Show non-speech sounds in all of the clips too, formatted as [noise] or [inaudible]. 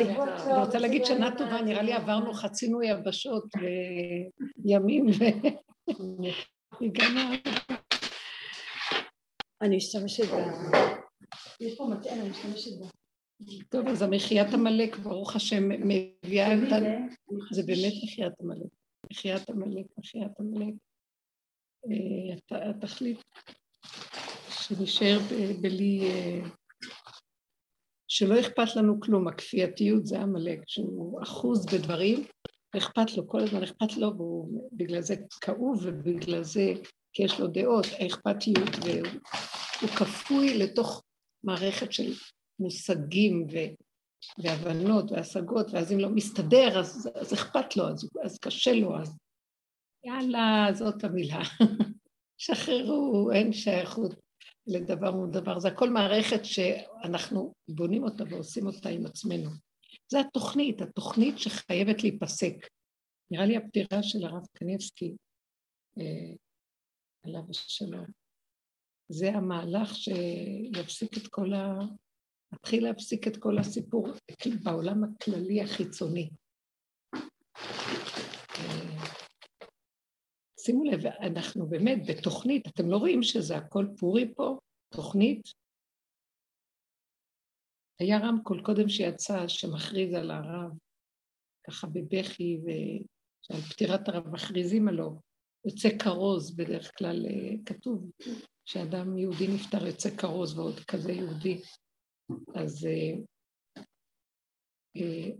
אני רוצה להגיד שנה טובה, נראה לי עברנו, חצינו יבשות וימים והגענו... אני משתמשת ב... יש פה מטען, אני משתמשת ב... טוב, אז המחיית עמלק, ברוך השם, מביאה את ה... זה באמת מחיית עמלק. מחיית עמלק, מחיית עמלק. אה, התכלית שנשאר בלי... שלא אכפת לנו כלום, הכפייתיות זה עמלק, שהוא אחוז בדברים, אכפת לו, כל הזמן אכפת לו, והוא בגלל זה כאוב ובגלל זה, כי יש לו דעות, האכפתיות, והוא כפוי לתוך מערכת של מושגים ו, והבנות והשגות, ואז אם לא מסתדר, אז, אז אכפת לו, אז, אז קשה לו, אז יאללה, זאת המילה. [laughs] שחררו, אין שייכות לדבר מול דבר. זה הכל מערכת שאנחנו בונים אותה ועושים אותה עם עצמנו. זה התוכנית, התוכנית שחייבת להיפסק. נראה לי הפטירה של הרב קניבסקי, אה, עליו השלום, זה המהלך שיפסיק את כל ה... מתחיל להפסיק את כל הסיפור בעולם הכללי החיצוני. שימו לב, אנחנו באמת בתוכנית, אתם לא רואים שזה הכל פורי פה? תוכנית? היה רמקול קודם שיצא, שמכריז על הרב, ככה בבכי, ועל פטירת הרב מכריזים עלו, יוצא כרוז, בדרך כלל אה, כתוב שאדם יהודי נפטר יוצא כרוז ועוד כזה יהודי. אז... אה, אה,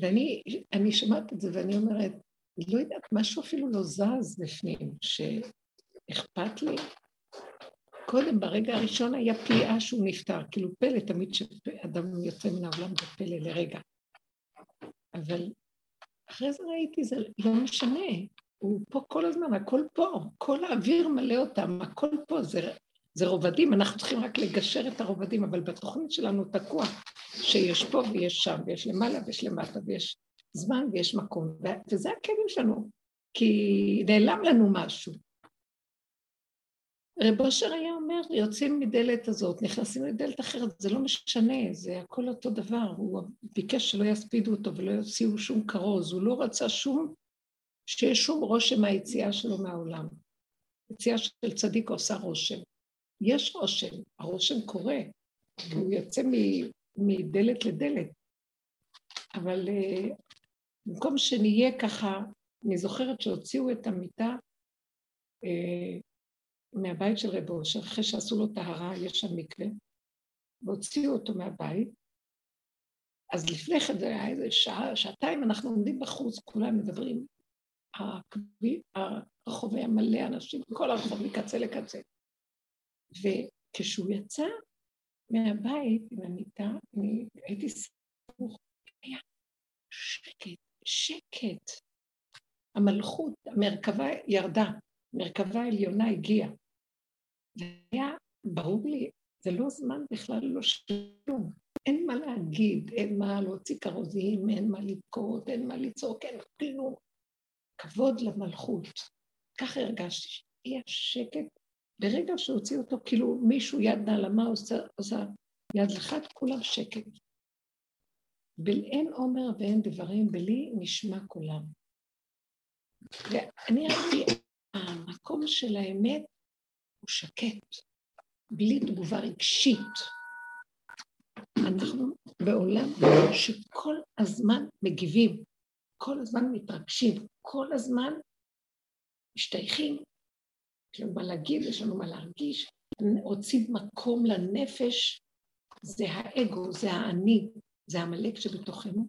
ואני שומעת את זה ואני אומרת, לא יודעת, משהו אפילו לא זז בפנים, שאכפת לי. קודם, ברגע הראשון היה פליאה שהוא נפטר, כאילו פלא, תמיד שאדם יוצא מן העולם זה פלא לרגע. אבל אחרי זה ראיתי, זה לא משנה, הוא פה כל הזמן, הכל פה, כל האוויר מלא אותם, הכל פה, זה, זה רובדים, אנחנו צריכים רק לגשר את הרובדים, אבל בתוכנית שלנו תקוע שיש פה ויש שם, ויש למעלה ויש למטה, ויש זמן ויש מקום, וזה הכאבים שלנו, כי נעלם לנו משהו. רב אושר היה אומר, יוצאים מדלת הזאת, נכנסים לדלת אחרת, זה לא משנה, זה הכל אותו דבר, הוא ביקש שלא יספידו אותו ולא יוציאו שום כרוז, הוא לא רצה שום, שיש שום רושם מהיציאה שלו מהעולם. יציאה של צדיק עושה רושם. יש רושם, הרושם קורה, הוא יוצא מדלת לדלת, אבל uh, במקום שנהיה ככה, אני זוכרת שהוציאו את המיטה uh, מהבית של רב אושר, אחרי שעשו לו טהרה, יש שם מקווה, והוציאו אותו מהבית. אז לפני כן זה היה איזה שעה, שעתיים, אנחנו עומדים בחוץ, כולם מדברים. הרחוב היה מלא אנשים, כל הרחוב מקצה לקצה. וכשהוא יצא מהבית עם המיטה, אני הייתי סמוך, היה שקט, שקט. המלכות, המרכבה ירדה, מרכבה עליונה הגיעה. והיה ברור לי, זה לא זמן בכלל לא שלום. אין מה להגיד, אין מה להוציא כרוזים, אין מה לבכות, אין מה לצעוק, אין כלום. כבוד למלכות. ככה הרגשתי, שיהיה שקט. ברגע שהוציא אותו, כאילו מישהו יד נעלמה עושה, עושה יד לחת, כולם שקט. בלעין עומר ואין דברים, בלי נשמע קולם. ואני ראיתי, המקום של האמת הוא שקט, בלי תגובה רגשית. אנחנו בעולם שכל הזמן מגיבים, כל הזמן מתרגשים, כל הזמן משתייכים, יש לנו מה להגיד, יש לנו מה להרגיש, רוצים מקום לנפש, זה האגו, זה האני, זה העמלק שבתוכנו.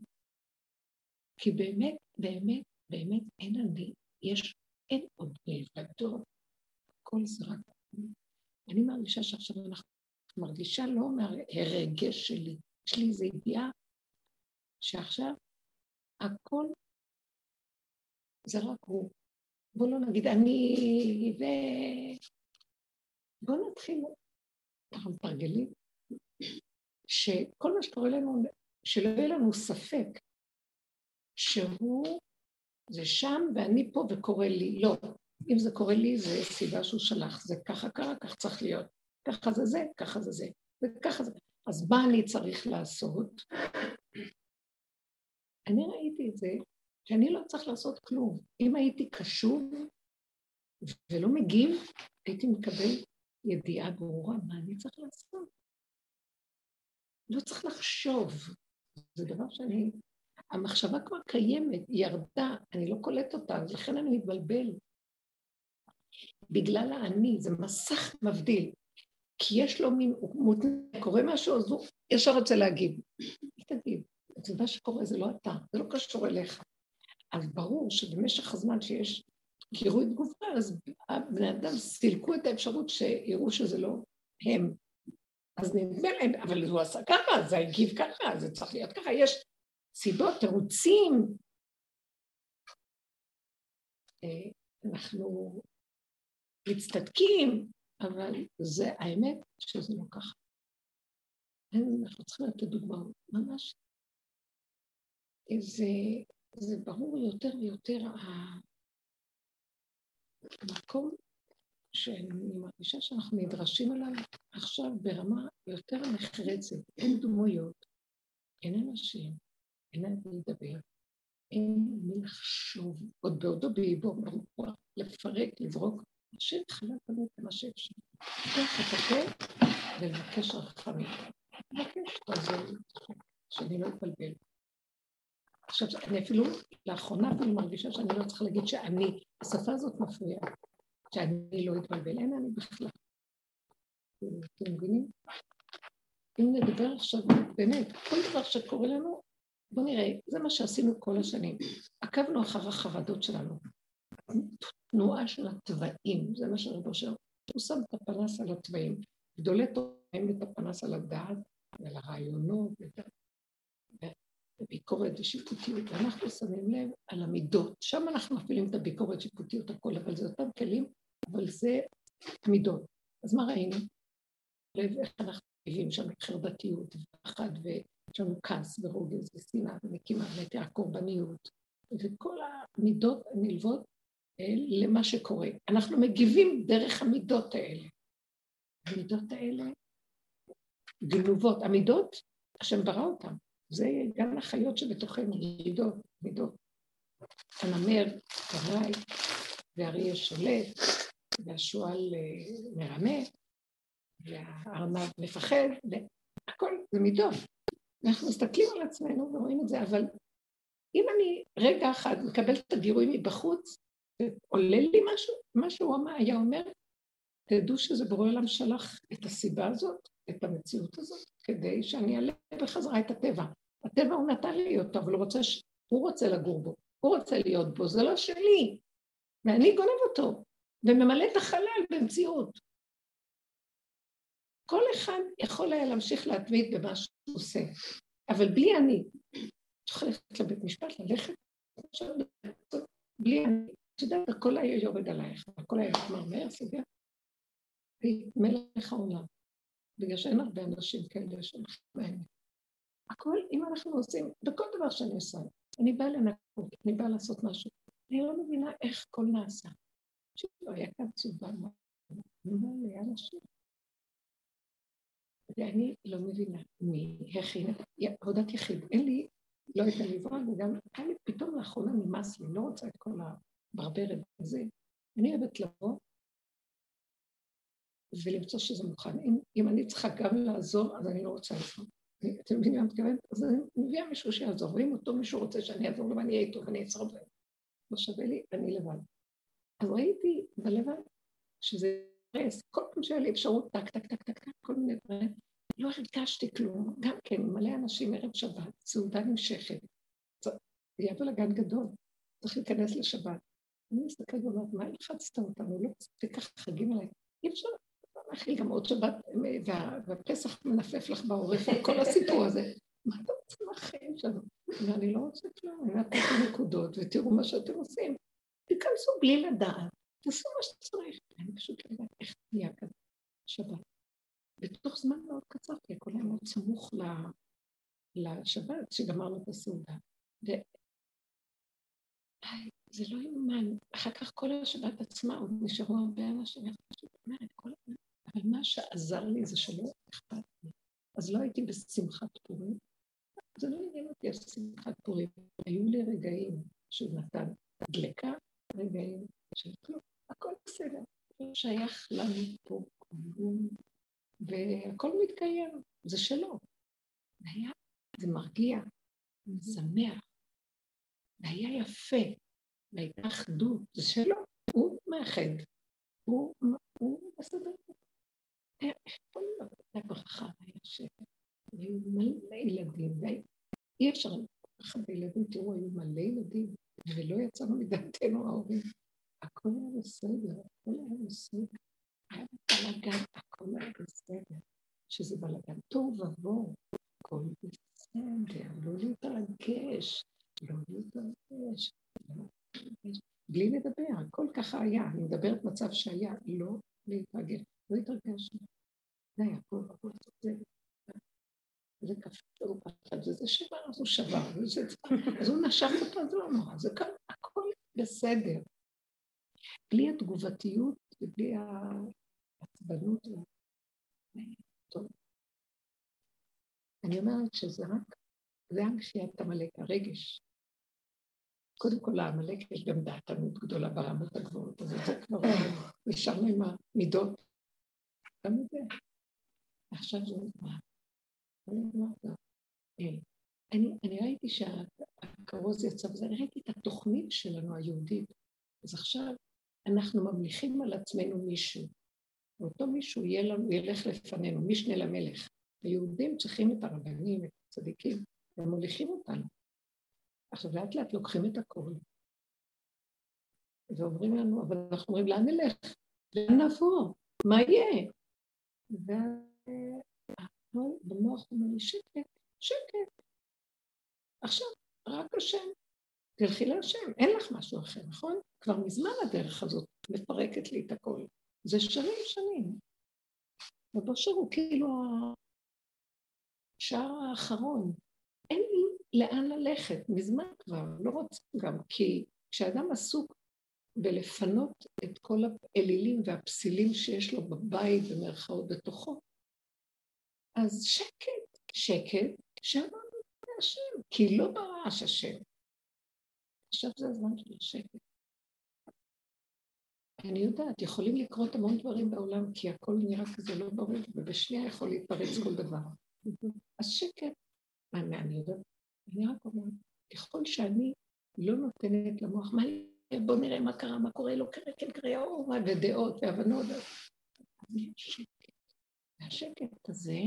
כי באמת, באמת, באמת אין אני, יש, אין עוד לבדו, הכל זה רק... אני מרגישה שעכשיו אנחנו מרגישה לא מהרגש שלי, יש לי איזו ידיעה שעכשיו הכל זה רק הוא. בואו לא נגיד אני ו... בואו נתחיל, אנחנו מתרגלים, שכל מה שקורה לנו, שלא יהיה לנו ספק שהוא, זה שם ואני פה וקורה לי. לא, אם זה קורה לי, זה סיבה שהוא שלח, זה ככה קרה, כך צריך להיות. ככה זה זה, ככה זה זה, וככה זה. אז מה אני צריך לעשות? אני ראיתי את זה, שאני לא צריך לעשות כלום. אם הייתי קשוב ולא מגיב, הייתי מקבל ידיעה ברורה מה אני צריך לעשות. לא צריך לחשוב. זה דבר שאני... המחשבה כבר קיימת, היא ירדה, אני לא קולט אותה, אז לכן אני מתבלבל. בגלל האני, זה מסך מבדיל. כי יש לו מין, הוא מותנה, קורה משהו, אז הוא ישר רוצה להגיב. אל תגיב. זה מה שקורה, זה לא אתה, זה לא קשור אליך. אז ברור שבמשך הזמן שיש גירוי תגובה, אז בני אדם סילקו את האפשרות שיראו שזה לא הם. אז נדמה להם, אבל הוא עשה ככה, זה הגיב ככה, זה צריך להיות ככה, יש סיבות, תירוצים. אה, אנחנו מצטדקים, אבל זה האמת שזה לא ככה. אנחנו צריכים לתת דוגמאות, ממש. זה, זה ברור יותר ויותר המקום שאני מרגישה שאנחנו נדרשים אליו עכשיו ברמה יותר נחרצת. אין דמויות, אין אנשים, אין על מי לדבר, אין מי לחשוב, עוד בעודו באיבו, לפרק, לזרוק. השם חלק לנו את מה שאפשר. לפתוח את הפה ולבקש רחמים. לבקש, תעזור שאני לא אתבלבל. עכשיו, אני אפילו, לאחרונה אפילו מרגישה שאני לא צריכה להגיד שאני, השפה הזאת מפריעה, שאני לא אתבלבל, אין אני בכלל. אתם מבינים? אם נדבר עכשיו, באמת, כל דבר שקורה לנו, בואו נראה, זה מה שעשינו כל השנים. עקבנו אחר החרדות שלנו. תנועה של התוואים, זה מה שרבו שם. הוא שם את הפנס על התוואים. גדולי תורמים את הפנס על הדעת ועל הרעיונות וביקורת ושיפוטיות, ואנחנו שמים לב על המידות. שם אנחנו מפעילים את הביקורת, שיפוטיות, הכל, אבל זה אותם כלים, אבל זה מידות. אז מה ראינו? לב איך אנחנו מפעילים שם חרדתיות ופחד, ויש לנו כעס ורוגז ושנאה ונקימה ונטייה קורבניות, וכל המידות הנלוות אה, למה שקורה. אנחנו מגיבים דרך המידות האלה. המידות האלה גנובות. המידות, השם ברא אותן. זה גם החיות שבתוכנו, מידות, מידות. הנמר, קרנאי, והאריה שולט, והשועל אה, מרמה, והארנב מפחד, והכל זה מידות. אנחנו מסתכלים על עצמנו ורואים את זה, אבל אם אני רגע אחד מקבלת את הגירוי מבחוץ, ועולה לי משהו, מה שהוא היה אומר, תדעו שזה בורא עולם שלח את הסיבה הזאת, את המציאות הזאת, כדי שאני אעלה בחזרה את הטבע. הטבע הוא נתן לי אותו, אבל הוא רוצה, ש... הוא רוצה לגור בו, הוא רוצה להיות בו, זה לא שלי. ואני גונב אותו, וממלא את החלל במציאות. כל אחד יכול היה להמשיך להתמיד במה שהוא עושה, אבל בלי אני. צריך ללכת לבית משפט, ללכת, בלי אני. את יודעת, הכל היה יורד עלייך, הכל היה נגמר מהר, סוגר. מלך העולם. בגלל שאין הרבה אנשים כאלה בהם. הכל, אם אנחנו עושים, בכל דבר שאני עושה, אני באה לנקות, אני באה לעשות משהו, אני לא מבינה איך הכל נעשה. שלא היה כאן תשובה מה היה אנשים. ואני לא מבינה מי הכין את עבודת יחיד. אין לי, לא את הלברון, וגם היה לי פתאום לאחרונה נמאס לי, לא רוצה את כל הברברת הזה. אני אוהבת לבוא ולמצוא שזה מוכן. אם, אם אני צריכה גם לעזור, אז אני לא רוצה לעזור. אתם מבינים מה אני מתכוונת? אז אני מביאה מישהו שיעזור, ואם אותו מישהו רוצה שאני אעזור לו ואני אהיה איתו ואני אצרוב להם. לא שווה לי, אני לבד. אז ראיתי בלבד שזה רס, כל פעם שהיה לי אפשרות טק, טק, טק, טק, טק, כל מיני דברים, לא הרגשתי כלום, גם כן, מלא אנשים ערב שבת, סעודה נמשכת, זה יבוא לגן גדול, צריך להיכנס לשבת. אני מסתכלת ואומרת, מה הלחצת אותנו? לא מספיק ככה חגים עליי. אי אפשר להכיל גם עוד שבת, והפסח מנפף לך בעורף, כל הסיפור הזה. מה אתה רוצה מהחיים שלנו? ואני לא רוצה כלום, אני נתתי נקודות, ותראו מה שאתם עושים. תיכנסו בלי לדעת, תעשו מה שצריך. אני פשוט לא יודעת איך תהיה כאן שבת. בתוך זמן מאוד קצר, כי הכל היה מאוד סמוך לשבת, שגמרנו את הסעודה. זה לא יאומן. אחר כך כל השבת עצמה עוד נשארו הרבה אנשים, אבל מה שעזר לי זה שלא אכפת לי. אז לא הייתי בשמחת פורים. זה לא עניין אותי על שמחת פורים. היו לי רגעים שהוא נתן דלקה, רגעים של כלום, הכל בסדר. שייך לנו פה כלום, והכל מתקיים, זה שלו. היה, זה מרגיע, זה שמח, זה היה יפה, והייתה אחדות, זה שלו, הוא מאחד, הוא, הוא מסדר. יכול הייתה ברכה, היה שקט, היו מלא ילדים, אי אפשר ככה בילדים, תראו, היו מלא ילדים, ולא יצאנו מדעתנו ההורים. הכל היה בסדר, הכל היה בסדר. היה בלאגן, הכל היה בסדר. שזה בלאגן טוב ובוא, הכל בסדר, לא להתרגש, לא להתרגש, לא להתרגש. בלי לדבר, הכל ככה היה, אני מדברת מצב שהיה, לא להתרגש, לא התרגשנו. זה היה הכל, זה, זה קפץ לו פחד, וזה שבר, אז הוא שבר, אז הוא נשך אותו, אז לא נורא, זה הכל בסדר. בלי התגובתיות ובלי העצבנות. טוב. אני אומרת שזה רק, זה הנחיית עמלק, הרגש. קודם כל לעמלק יש גם דעתנות גדולה ברמות הגבוהות, אז זה כבר נשארנו עם המידות. גם את זה. עכשיו זה נגמר. אני, אני ראיתי שהכרוז יצא וזה, אני ראיתי את התוכנית שלנו היהודית. אז עכשיו אנחנו ממליכים על עצמנו מישהו. ואותו מישהו יהיה לנו, ילך לפנינו, משנה למלך. היהודים צריכים את הרבנים, את הצדיקים, והם מוליכים אותנו. עכשיו לאט לאט לוקחים את הכול, ואומרים לנו, אבל אנחנו אומרים, לאן נלך? לאן נבוא? מה יהיה? והכל במוח אומר לי, שקט, שקט. עכשיו, רק השם. תלכי להשם, אין לך משהו אחר, נכון? כבר מזמן הדרך הזאת מפרקת לי את הכל. זה שנים שנים. ובושר הוא כאילו השער האחרון. אין לי לאן ללכת, מזמן כבר, לא רוצה גם, כי כשאדם עסוק בלפנות את כל האלילים והפסילים שיש לו בבית, במרכאות בתוכו, אז שקט, שקט, שאמרנו להשם, כי לא ברעש השם. עכשיו זה הזמן של השקט. אני יודעת, יכולים לקרות המון דברים בעולם, כי הכל נראה כזה לא ברור, ובשנייה יכול להתפרץ כל דבר. אז שקט. אני, אני יודעת, אני רק אומרת, ככל שאני לא נותנת למוח, מה בוא נראה מה קרה, מה קורה, לא קרה, כן קרה, או, ודעות והבנות, אז יש שקט. והשקט הזה,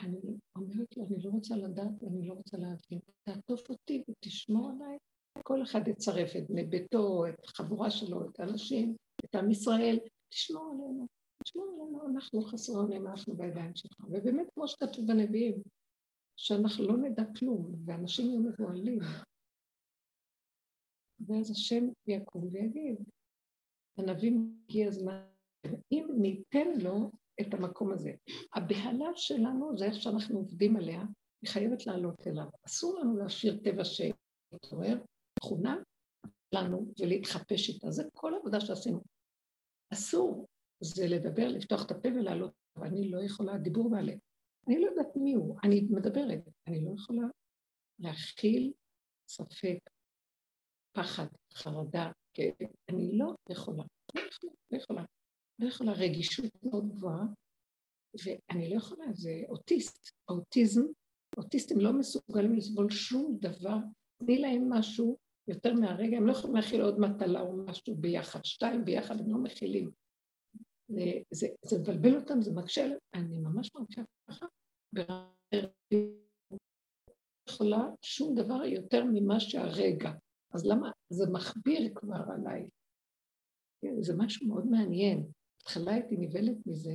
אני אומרת לו, אני לא רוצה לדעת ואני לא רוצה להבין. תעטוף אותי ותשמור עליי. כל אחד יצרף את בני ביתו, את החבורה שלו, את האנשים, את עם ישראל, תשמור עלינו. תשמור עלינו, אנחנו חסרונים, אנחנו בידיים שלך. ובאמת, כמו שכתוב בנביאים, שאנחנו לא נדע כלום, ואנשים יהיו מבוהלים. ואז השם יקום ויגיד, הנביא מגיע הזמן, אם ניתן לו את המקום הזה. הבהלה שלנו זה איך שאנחנו עובדים עליה, היא חייבת לעלות אליו. אסור לנו להשאיר טבע שיתעורר, תכונה לנו ולהתחפש איתה. זה כל העבודה שעשינו. אסור זה לדבר, לפתוח את הפה ולעלות, ואני לא יכולה, דיבור והלב. אני לא יודעת מי הוא, אני מדברת, אני לא יכולה להכיל ספק, פחד, חרדה, כאב, אני לא יכולה, לא יכולה, לא יכולה. לא יכולה רגישות מאוד גבוהה, ואני לא יכולה, זה אוטיסט, אוטיזם, אוטיסטים לא מסוגלים לסבול שום דבר, תני להם משהו יותר מהרגע, הם לא יכולים להכיל עוד מטלה או משהו ביחד, שתיים ביחד הם לא מכילים. זה, זה מבלבל אותם, זה מקשה אני ממש מרגישה ככה, לא יכולה שום דבר יותר ממה שהרגע. אז למה? זה מכביר כבר עליי. זה משהו מאוד מעניין. בהתחלה הייתי נבהלת מזה,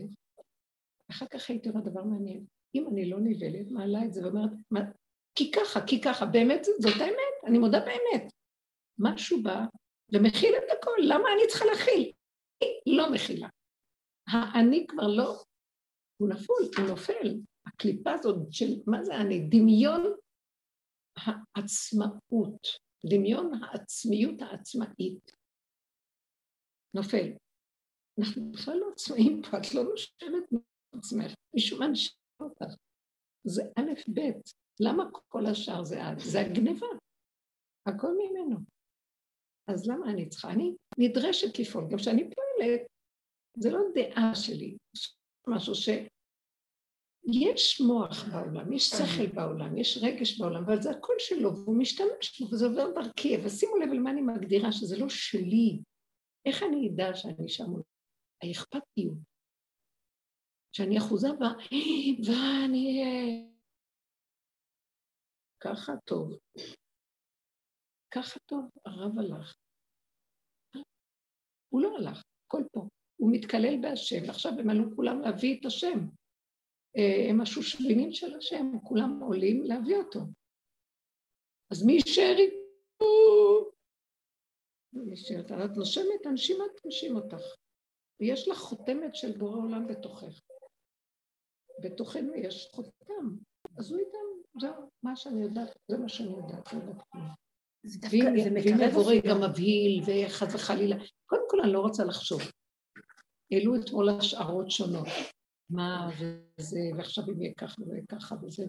אחר כך הייתי אומרת דבר מעניין. אם אני לא נבהלת, מעלה את זה ואומרת, כי ככה, כי ככה, באמת זאת האמת, אני מודה באמת. משהו בא ומכיל את הכל, למה אני צריכה להכיל? היא לא מכילה. האני כבר לא, הוא נפול, הוא נופל. הקליפה הזאת של, מה זה אני? דמיון העצמאות, דמיון העצמיות העצמאית. נופל. אנחנו בכלל לא עצמאים פה, את לא נושמת עצמך, מישהו מנשים אותך. זה א', ב', למה כל השאר זה את? זה הגניבה. הכל ממנו. אז למה אני צריכה? אני נדרשת לפעול. גם כשאני פועלת, זה לא דעה שלי, משהו ש... יש מוח בעולם, יש שכל בעולם, יש רגש בעולם, אבל זה הכל שלו, והוא משתמש בו, וזה עובר דרכי, ושימו לב על מה אני מגדירה, שזה לא שלי. איך אני אדע שאני שם? האכפתיות. שאני אחוזה בה, ואני... ככה טוב. ככה טוב, הרב הלך. הוא לא הלך, הכל פה. הוא מתקלל בהשם, עכשיו הם עלו כולם להביא את השם. אה, הם השושבינים של השם, כולם עולים להביא אותו. אז מי יישאר איתו? את נושמת, הנשימה תנשים אותך. ויש לך חותמת של בורא עולם בתוכך. בתוכנו יש חותם, אז הוא איתם, זהו, מה שאני יודעת, זה מה שאני יודעת, לא יודעת כלום. ואם יבורי גם מבהיל, וחס וחלילה, קודם כל אני לא רוצה לחשוב. העלו אתמול השערות שונות. מה וזה, ועכשיו אם יהיה ככה ויהיה ככה וזה.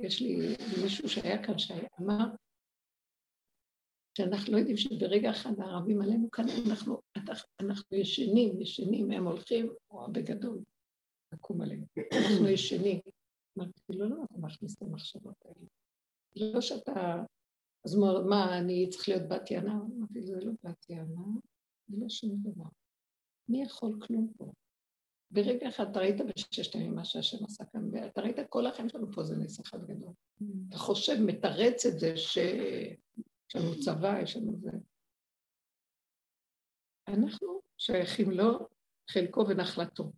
יש לי מישהו שהיה כאן שאמר שאנחנו לא יודעים שברגע אחד הערבים עלינו כאן, אנחנו, אנחנו ישנים, ישנים, הם הולכים, או בגדול, לקום עלינו. אנחנו ישנים. אמרתי, לא, לא, אתה מכניס את המחשבות האלה. לא שאתה... אז אמר, מה, אני צריך להיות בת יענה? אמרתי, זה לא בת יענה, זה לא שום דבר. מי יכול כלום פה? ברגע אחד אתה ראית בששת הימים מה שהשם עשה כאן, ואתה ראית כל החיים שלנו פה זה נס אחד גדול. אתה חושב, מתרץ את זה שיש לנו צבא, יש לנו זה. אנחנו שייכים לו חלקו ונחלתו.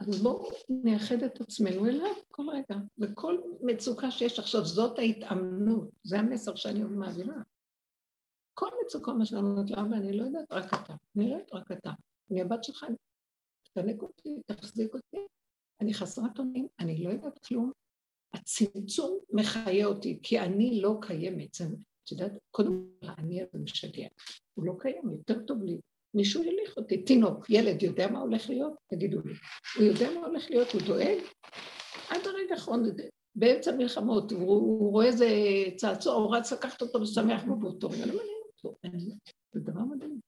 אז בואו נייחד את עצמנו אליו כל רגע, וכל מצוקה שיש עכשיו, זאת ההתאמנות, זה המסר שאני מעבירה. כל מצוקה מה שאני אומרת לאבא, אני לא יודעת, רק אתה. אני לא יודעת, רק אתה. אני הבת שלך, תנק אותי, תחזיק אותי, אני חסרת אונים, אני לא יודעת כלום. הצמצום מחיה אותי, כי אני לא קיימת. את יודעת, קודם כל, אני הזה משגע. הוא לא קיים, יותר טוב לי. מישהו יליך אותי, תינוק, ילד, יודע מה הולך להיות? תגידו לי. הוא יודע מה הולך להיות, הוא דואג? עד הרגע האחרון, באמצע מלחמות, הוא, הוא רואה איזה צעצוע, הוא רץ לקחת אותו ושמח בו באותו רגע, לא מעניין אותו. זה דבר מדהים.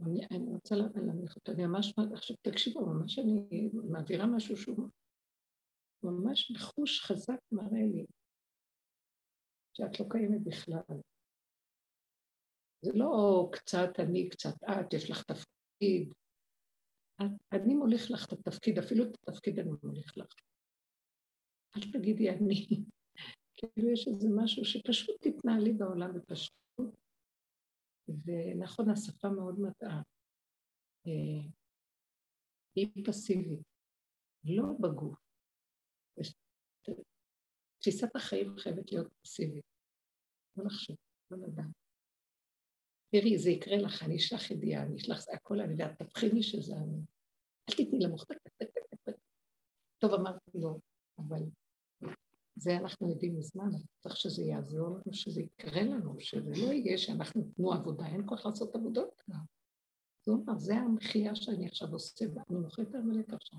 אני, אני רוצה להנמיך אותו, אני ממש, עכשיו תקשיבו, ממש אני מעבירה משהו שהוא ממש בחוש חזק מראה לי שאת לא קיימת בכלל. זה לא קצת אני, קצת את, יש לך תפקיד. אני מוליך לך את התפקיד, אפילו את התפקיד אני מוליך לך. אל תגידי אני. [laughs] כאילו יש איזה משהו שפשוט תתנהלי בעולם בפשוט. ונכון, השפה מאוד מטעה. אה, היא פסיבית, לא בגוף. תפיסת החיים חייבת להיות פסיבית. לא לחשוב, לא לדעת. תראי, זה יקרה לך, אני אשלח ידיעה, אני אשלח הכל, אני יודעת, תבחיני שזה אני. אל תתני למוח, טוב, אמרתי לא, אבל זה אנחנו יודעים מזמן, צריך שזה יעזור לנו, שזה יקרה לנו, שזה לא יהיה שאנחנו תנו עבודה, אין כוח לעשות עבודות כבר. זה אומר, זה המחיה שאני עכשיו עושה, ואני מוכרת את העמלק עכשיו.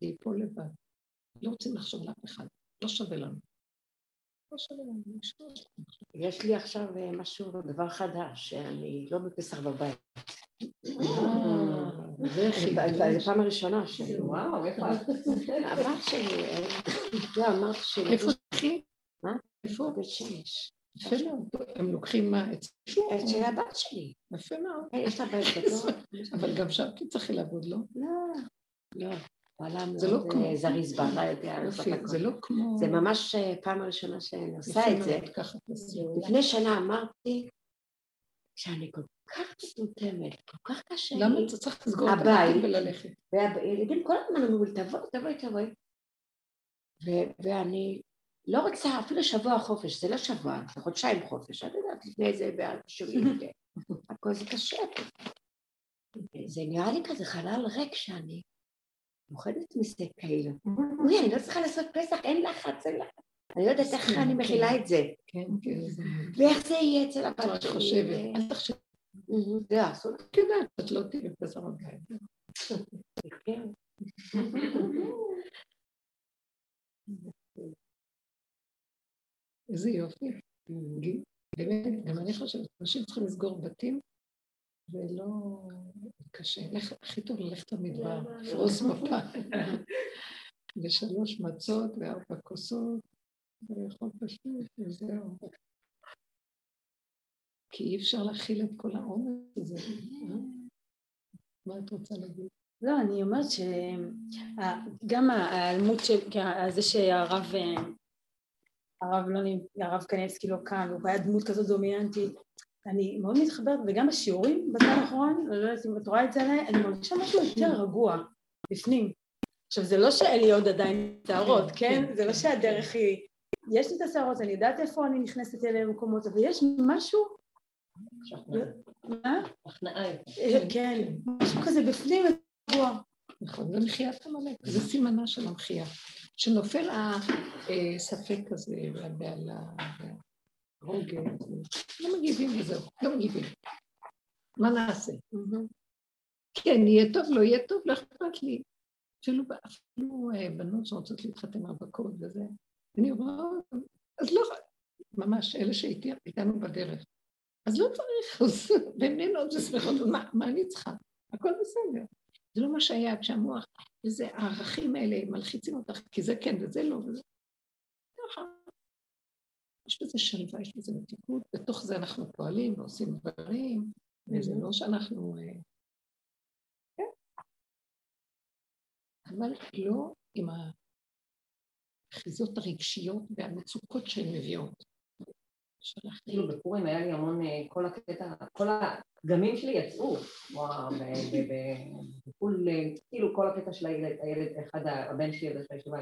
זה ייפול לבד. לא רוצים לחשוב לאף אחד, לא שווה לנו. לא שווה לנו, יש לי עכשיו אה, משהו, דבר חדש, שאני לא בפסח בבית. אה, זה פעם הראשונה שלי. וואו, איפה את? הבת שלי, לא, אמרת שלי. איפה תלכי? מה? איפה? בית שמש. יפה מאוד. הם לוקחים מה? את של הבת שלי. יפה מאוד. יש לה בית גדול. [laughs] אבל גם שם תצטרכי לעבוד, לא? לא. לא. זה לא כמו... זריז בעלה יודע זה לא כמו... זה ממש אה, פעם הראשונה שאני עושה את זה. לפני שנה אמרתי שאני כל כך מטומטמת, כל כך קשה לי. למה אתה צריך לסגור את הבית וללכת? והילדים כל הזמן אמרו לי, תבואי, תבואי, תבואי. ואני לא רוצה אפילו שבוע חופש, זה לא שבוע, זה חודשיים חופש, את יודעת, לפני זה בעד שירים, [laughs] הכל זה קשה. זה נראה לי כזה חלל ריק שאני פוחדת מזה כאילו. אוי, אני לא צריכה לעשות פסח, אין לחץ, אין לחץ. אני לא יודעת איך אני מכילה את זה. כן, כן. ואיך זה יהיה אצל הבת שלי. אל תחשבי זה לעשות. את יודעת, את לא תהיי בבשר הבית. כן. איזה יופי. באמת, גם אני חושבת, אנשים צריכים לסגור בתים ולא קשה. הכי טוב ללכת למדבר, לפרוס מפה. ושלוש מצות וארבע כוסות, ולאכול פשוט, וזהו. כי אי אפשר להכיל את כל העומס הזה. מה את רוצה להגיד? לא, אני אומרת שגם ההיעלמות של, זה שהרב הרב לא הרב קניאבסקי לא כאן, הוא היה דמות כזאת דומיננטית, אני מאוד מתחברת, וגם בשיעורים בזמן האחרון, אני לא יודעת אם את רואה את זה אני מרגישה משהו יותר רגוע, בפנים. עכשיו, זה לא שאין לי עוד עדיין שערות, כן? זה לא שהדרך היא... יש לי את השערות, אני יודעת איפה אני נכנסת אליהם מקומות, אבל יש משהו... מה? הכנעה. כן, משהו כזה בפנים רגוע. נכון, זה מחיית עמלק, זה סימנה של המחייה. שנופל הספק הזה והבהלה והרוגע, לא מגיבים וזהו, לא מגיבים. מה נעשה? כן, יהיה טוב, לא יהיה טוב, לא אכפת לי. אפילו, אפילו אה, בנות שרוצות להתחתן רווקות וזה, אני רואה, אז לא, ממש, אלה שאיתנו בדרך. אז לא צריך, אז בינינו עוד שמחות, מה אני צריכה? הכל בסדר. זה לא מה שהיה כשהמוח, וזה הערכים האלה מלחיצים אותך, כי זה כן וזה לא, וזה. יש בזה שלווה, יש בזה מתיקות, בתוך זה אנחנו פועלים ועושים דברים, וזה לא שאנחנו... אה, כן. אבל לא עם האחיזות הרגשיות והמצוקות שהן מביאות. כאילו בפורים היה לי המון, אה, כל הקטע, כל הפגמים שלי יצאו, אה, כאילו כל הקטע של הילד, הילד, אחד, הבן שלי, הזה של הישיבה,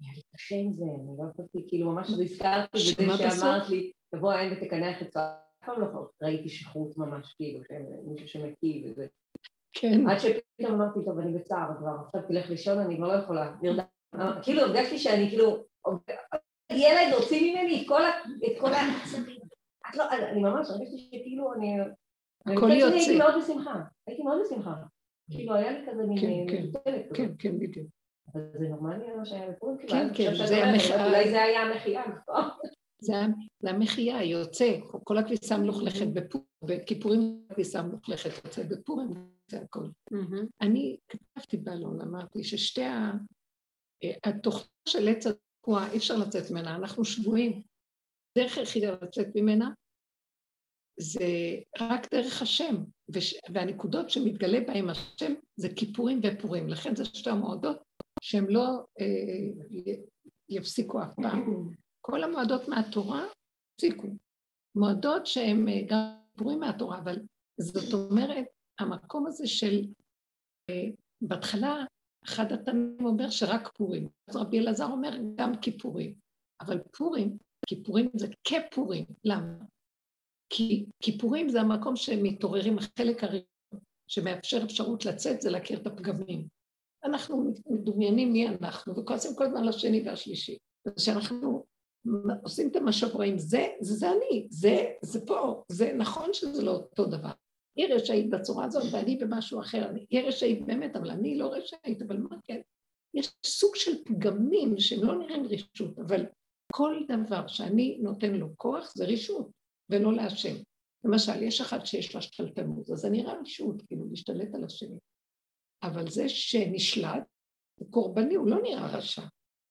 היה לי קשה עם זה, אני לא יכולתי, כאילו ממש הזכרתי בזה שאמרת לי, תבוא העין ותקנח את אף פעם לא ראיתי שכרות ממש, כאילו, מישהו שמקיא וזה. כן. עד שפתאום אמרתי, טוב, אני בצער כבר, עכשיו תלך לישון, אני כבר לא יכולה, כאילו הרגשתי שאני כאילו, ילד הוציא ממני את כל ה... את כל ה... לא, אני ממש הרגשתי שכאילו אני... הכל יוצא. הייתי מאוד בשמחה, הייתי מאוד בשמחה. כאילו היה לי כזה מין... כן, כן, כן, כן, בדיוק. אבל זה נורמלי מה שהיה בפורים, כן, כן, זה המחיה. אולי זה היה המחיה, נכון? זה המחיה, יוצא, כל הכביסה מלוכלכת בכיפורים הכביסה מלוכלכת יוצא בפורים, זה הכל. אני כתבתי בעלון, אמרתי ששתי ה... אה, התוכנה של עץ תקועה, אי אפשר לצאת ממנה, אנחנו שבויים. דרך היחידה לצאת ממנה זה רק דרך השם, וש... והנקודות שמתגלה בהן השם זה כיפורים ופורים, לכן זה שתי המועדות שהן לא אה, יפסיקו אף פעם. כל המועדות מהתורה הפסיקו. מועדות שהן אה, גם כיפורים מהתורה, אבל זאת אומרת, המקום הזה של, אה, בהתחלה אחד התנאים אומר שרק פורים. אז רבי אלעזר אומר גם כיפורים. אבל פורים, כיפורים זה כפורים. למה? כי כיפורים זה המקום שמתעוררים, החלק הראשון שמאפשר אפשרות לצאת זה להכיר את הפגמים. אנחנו מדומיינים מי אנחנו, וכועסים כל הזמן לשני והשלישי. כשאנחנו עושים את המשאב רואים, זה, זה, זה אני, זה, זה פה, זה נכון שזה לא אותו דבר. היא רשאית בצורה הזאת ואני במשהו אחר. היא רשאית באמת, אבל אני לא רשאית, אבל מה כן? יש סוג של פגמים שהם לא נראים רשות, אבל כל דבר שאני נותן לו כוח זה רשות, ולא להשם. למשל, יש אחד שיש לה שתלטנות, אז זה נראה רשות, כאילו, להשתלט על השני. אבל זה שנשלט, הוא קורבני, הוא לא נראה רשע,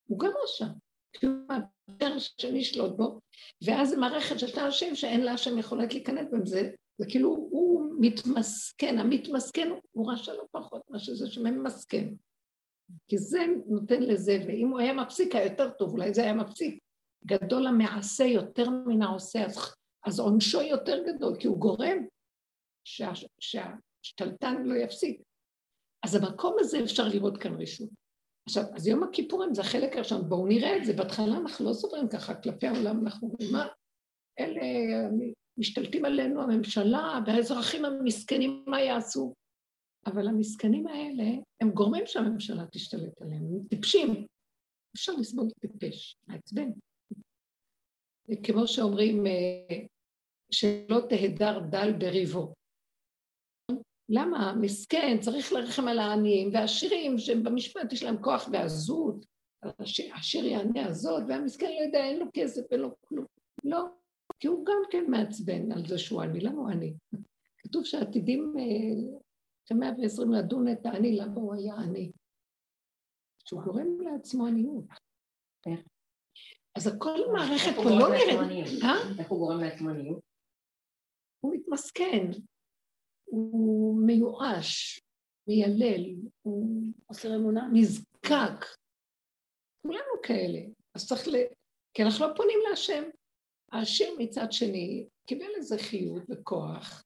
הוא גם רשע. כי הוא מאפשר שנשלוט בו, ואז זו מערכת של שני אנשים שאין לה השם יכולת להיכנס בהם, זה זה כאילו הוא מתמסכן, המתמסכן הוא רשע לא פחות מאשר זה שממסכן. כי זה נותן לזה, ואם הוא היה מפסיק היה יותר טוב, אולי זה היה מפסיק. גדול המעשה יותר מן העושה, אז, אז עונשו יותר גדול, כי הוא גורם שה, שהשתלטן לא יפסיק. אז המקום הזה אפשר לראות כאן רישות. עכשיו, אז יום הכיפורים זה החלק הראשון, בואו נראה את זה, בהתחלה אנחנו לא סוברים ככה, כלפי העולם אנחנו אומרים, מה, אלה משתלטים עלינו הממשלה והאזרחים המסכנים, מה יעשו? אבל המסכנים האלה, הם גורמים שהממשלה תשתלט עליהם, הם טיפשים. אפשר לסבול טיפש, מעצבן. כמו שאומרים, אה, שלא תהדר דל בריבו. למה? מסכן, צריך לרחם על העניים, והעשירים שבמשפט יש להם כוח ועזות, העשיר יענה הזאת, והמסכן לא יודע, אין לו כסף, אין לו כלום. לא, כי הוא גם כן מעצבן על זה שהוא עני, למה הוא עני? [laughs] כתוב שעתידים כמאה ועשרים לדון את העני, למה הוא היה עני? שהוא גורם לעצמו עניות. אז הכל מערכת פה לא נראית... אה? איך הוא גורם לעצמו עניות? הוא מתמסכן, הוא מיואש, מיילל, הוא חוסר אמונה, נזקק. כולנו כאלה. אז צריך ל... כי אנחנו לא פונים להשם. העשיר מצד שני קיבל איזה חיות וכוח,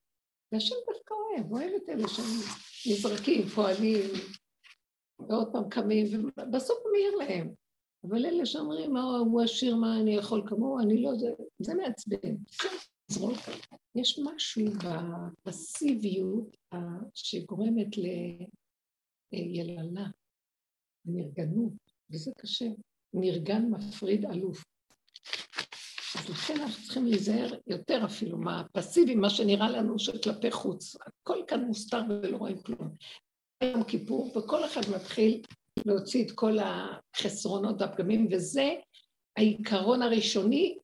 והשם דווקא אוהב, אוהב את אלה שהם נזרקים, פועלים, ועוד פעם קמים, ובסוף הוא מעיר להם. אבל אלה שאומרים, מה הוא עשיר, מה אני יכול כמוהו, אני לא, זה, זה מעצבן. יש משהו בפסיביות שגורמת ליללה, נרגנות, וזה קשה. נרגן מפריד אלוף. אז לכן אנחנו צריכים להיזהר יותר אפילו מהפסיבי, מה שנראה לנו שכלפי חוץ. הכל כאן מוסתר ולא רואים כלום. יום כיפור, וכל אחד מתחיל להוציא את כל החסרונות והפגמים, וזה העיקרון הראשוני,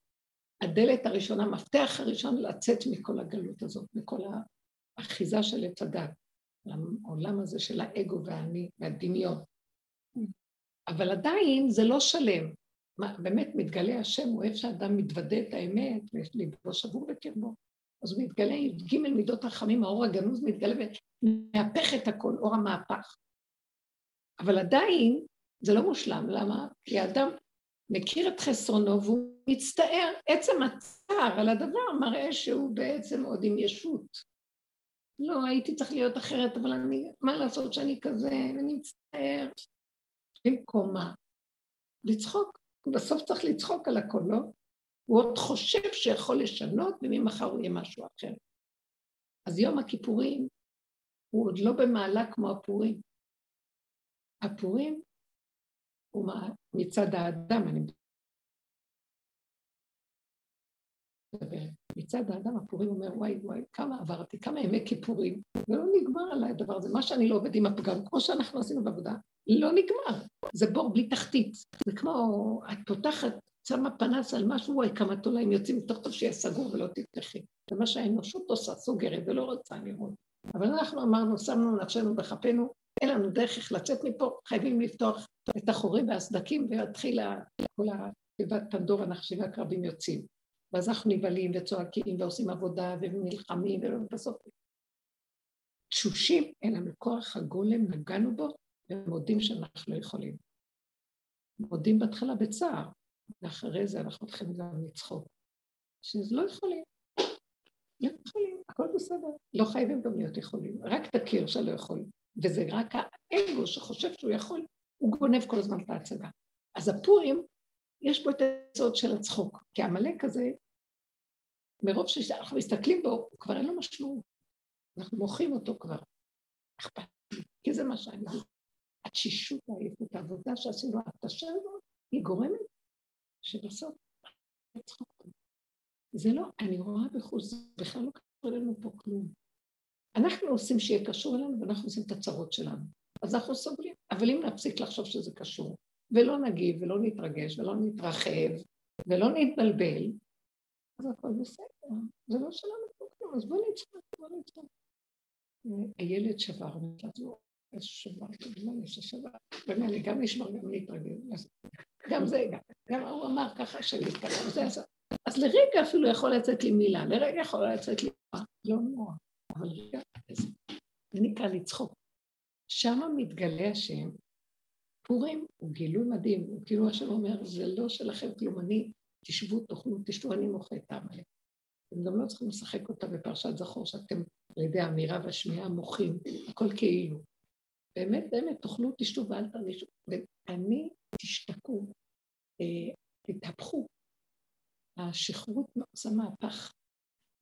הדלת הראשונה, המפתח הראשון לצאת מכל הגלות הזאת, מכל האחיזה של עץ הדת, לעולם הזה של האגו והאני והדמיון. אבל עדיין זה לא שלם. מה, באמת מתגלה השם, הוא אוהב שאדם מתוודה את האמת, ויש ליבו שבור בקרבו. אז הוא מתגלה, י"ג מידות רחמים, האור הגנוז מתגלה ומהפך את הכל, אור המהפך. אבל עדיין זה לא מושלם, למה? כי האדם מכיר את חסרונו והוא מצטער, עצם הצער על הדבר מראה שהוא בעצם עוד עם ישות. לא, הייתי צריך להיות אחרת, אבל אני, מה לעשות שאני כזה, אני מצטער. במקום מה? לצחוק. בסוף צריך לצחוק על הכל, לא? הוא עוד חושב שיכול לשנות, וממחר הוא יהיה משהו אחר. אז יום הכיפורים הוא עוד לא במעלה כמו הפורים. הפורים הוא מצד האדם, אני מדברת. מצד האדם הפורים אומר, וואי וואי, כמה עברתי, כמה ימי כיפורים, ולא נגמר עליי הדבר הזה. מה שאני לא עובד עם הפגם, כמו שאנחנו עשינו בעבודה, לא נגמר. זה בור בלי תחתית. זה כמו, את פותחת, שמה פנס על משהו, וואי, כמה תולעים יוצאים, יותר טוב שיהיה סגור ולא תפתחי. זה מה שהאנושות עושה, סוגרת ולא רוצה לראות. אבל אנחנו אמרנו, שמנו נפשנו בכפינו, אין לנו דרך איך לצאת מפה, חייבים לפתוח את החורים והסדקים ולהתחיל כל התיבת פנדורה נחשי והקרבים יוצאים. ואז אנחנו נבהלים וצועקים ועושים עבודה ונלחמים ובסוף תשושים, אין לנו כוח הגולם, נגענו בו, ומודים שאנחנו לא יכולים. מודים בהתחלה בצער, ואחרי זה אנחנו מתחילים גם לצחוק. שלא יכולים. לא יכולים, הכל בסדר. לא חייבים גם להיות יכולים, רק תכיר שלא יכולים. וזה רק האגו שחושב שהוא יכול, הוא גונב כל הזמן את ההצגה. אז הפורים, יש פה את היסוד של הצחוק, כי עמלק הזה, מרוב שאנחנו מסתכלים בו, הוא כבר אין לו משמעות. אנחנו מוחים אותו כבר. אכפת לי, כי זה מה שאני יודעת. התשישות העייפות, העבודה שעשינו, ההתשה הזאת, היא גורמת שבסוף זה לא, אני רואה בחוץ, בכלל לא קשור אלינו פה כלום. אנחנו עושים שיהיה קשור אלינו ואנחנו עושים את הצרות שלנו. אז אנחנו סובלים. אבל אם נפסיק לחשוב שזה קשור, ולא נגיב, ולא נתרגש, ולא נתרחב, ולא נתבלבל, אז הכל בסדר. זה לא שלנו כלום, אז בוא נצחק, בוא נצחק. הילד שבר, איזה שבר, בזמן יש השבר, ואני גם נשמר, גם נתרגל. גם זה, גם, הוא אמר ככה ככה, זה עשה. אז לרגע אפילו יכול לצאת לי מילה, לרגע יכול לצאת לי מילה, לא נורא. אבל רגע, זה נקרא לצחוק. שם מתגלה השם. פורים הוא גילוי מדהים, הוא כאילו השם אומר, זה לא שלכם כלום, אני, תשבו, תאכלו, תשתו, אני מוחה את העמלק. אתם גם לא צריכים לשחק אותה בפרשת זכור, שאתם על ידי האמירה והשמיעה מוחים, הכל כאילו. באמת, באמת, תאכלו, תשתו ואל תרגישו. ואני, תשתקו, אה, תתהפכו. השכרות עושה מהפך.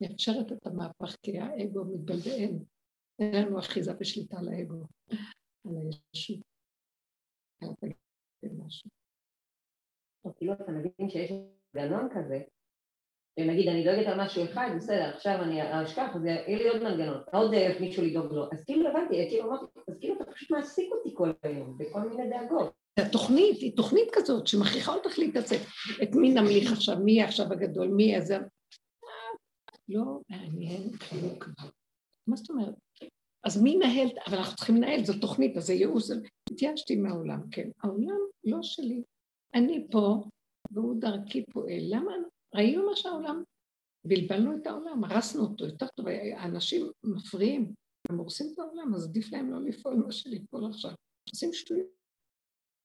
מאפשרת את המהפך, כי האגו מתבלבל, אין לנו אחיזה ושליטה על האגו, על הישות. כאילו אתה מבין שיש גנון כזה, נגיד אני דואגת על משהו אחד, בסדר, עכשיו אני אשכח, אז יהיה לי עוד מנגנון, עוד מישהו לדאוג לו. אז כאילו הבנתי, כאילו אמרתי, אז כאילו אתה פשוט מעסיק אותי כל היום, בכל מיני דאגות. התוכנית היא תוכנית כזאת שמכריחה אותך להתעסק. את מי נמליך עכשיו, מי עכשיו הגדול, מי יהיה זה... לא מעניין כלום כבר. מה זאת אומרת? אז מי ינהל, אבל אנחנו צריכים לנהל, זו תוכנית, אז זה ייאוש, התייאשתי מהעולם, כן. העולם לא שלי. אני פה, והוא דרכי פועל. למה? ראינו מה שהעולם, בלבלנו את העולם, הרסנו אותו יותר טוב, האנשים מפריעים, הם הורסים את העולם, אז עדיף להם לא לפעול מה שליפול עכשיו. עושים שטויות.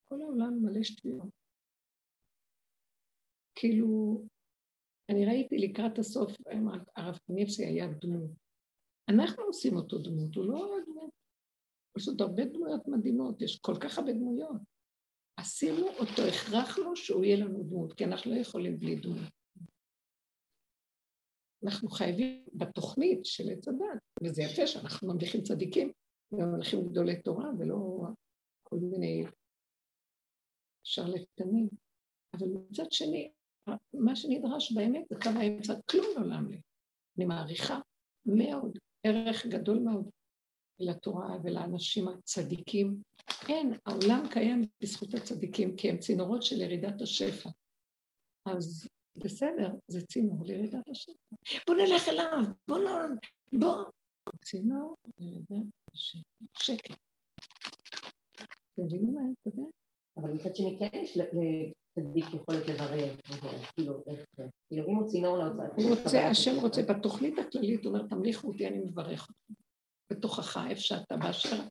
כל העולם מלא שטויות. כאילו, אני ראיתי לקראת הסוף, הרב קניבסי היה דמות. אנחנו עושים אותו דמות, הוא לא דמות. יש עוד הרבה דמויות מדהימות, יש כל כך הרבה דמויות. עשינו אותו, הכרחנו שהוא יהיה לנו דמות, כי אנחנו לא יכולים בלי דמות. אנחנו חייבים בתוכנית של עץ הדת, וזה יפה שאנחנו ממליכים צדיקים וממליכים גדולי תורה ולא כל מיני שרלטנים. אבל מצד שני, מה שנדרש באמת זה קו האמצע, כלום לא לעמלי. אני מעריכה מאוד, ערך גדול מאוד לתורה ולאנשים הצדיקים. אין, העולם קיים בזכות הצדיקים, כי הם צינורות של ירידת השפע. אז בסדר, זה צינור לירידת השפע. בוא נלך אליו, בוא נ... בוא. צינור לירידת השפע. שקט. אתם מבינים מה אני מתכוונת? אבל מצד שני כן יש לצדיק יכולת לברר, כאילו, איך זה, כאילו אם הוא צינור להוצאה. השם רוצה, בתוכנית הכללית הוא אומר, תמליכו אותי, אני מברך אותך. בתוכך, איפה שאתה, באשר,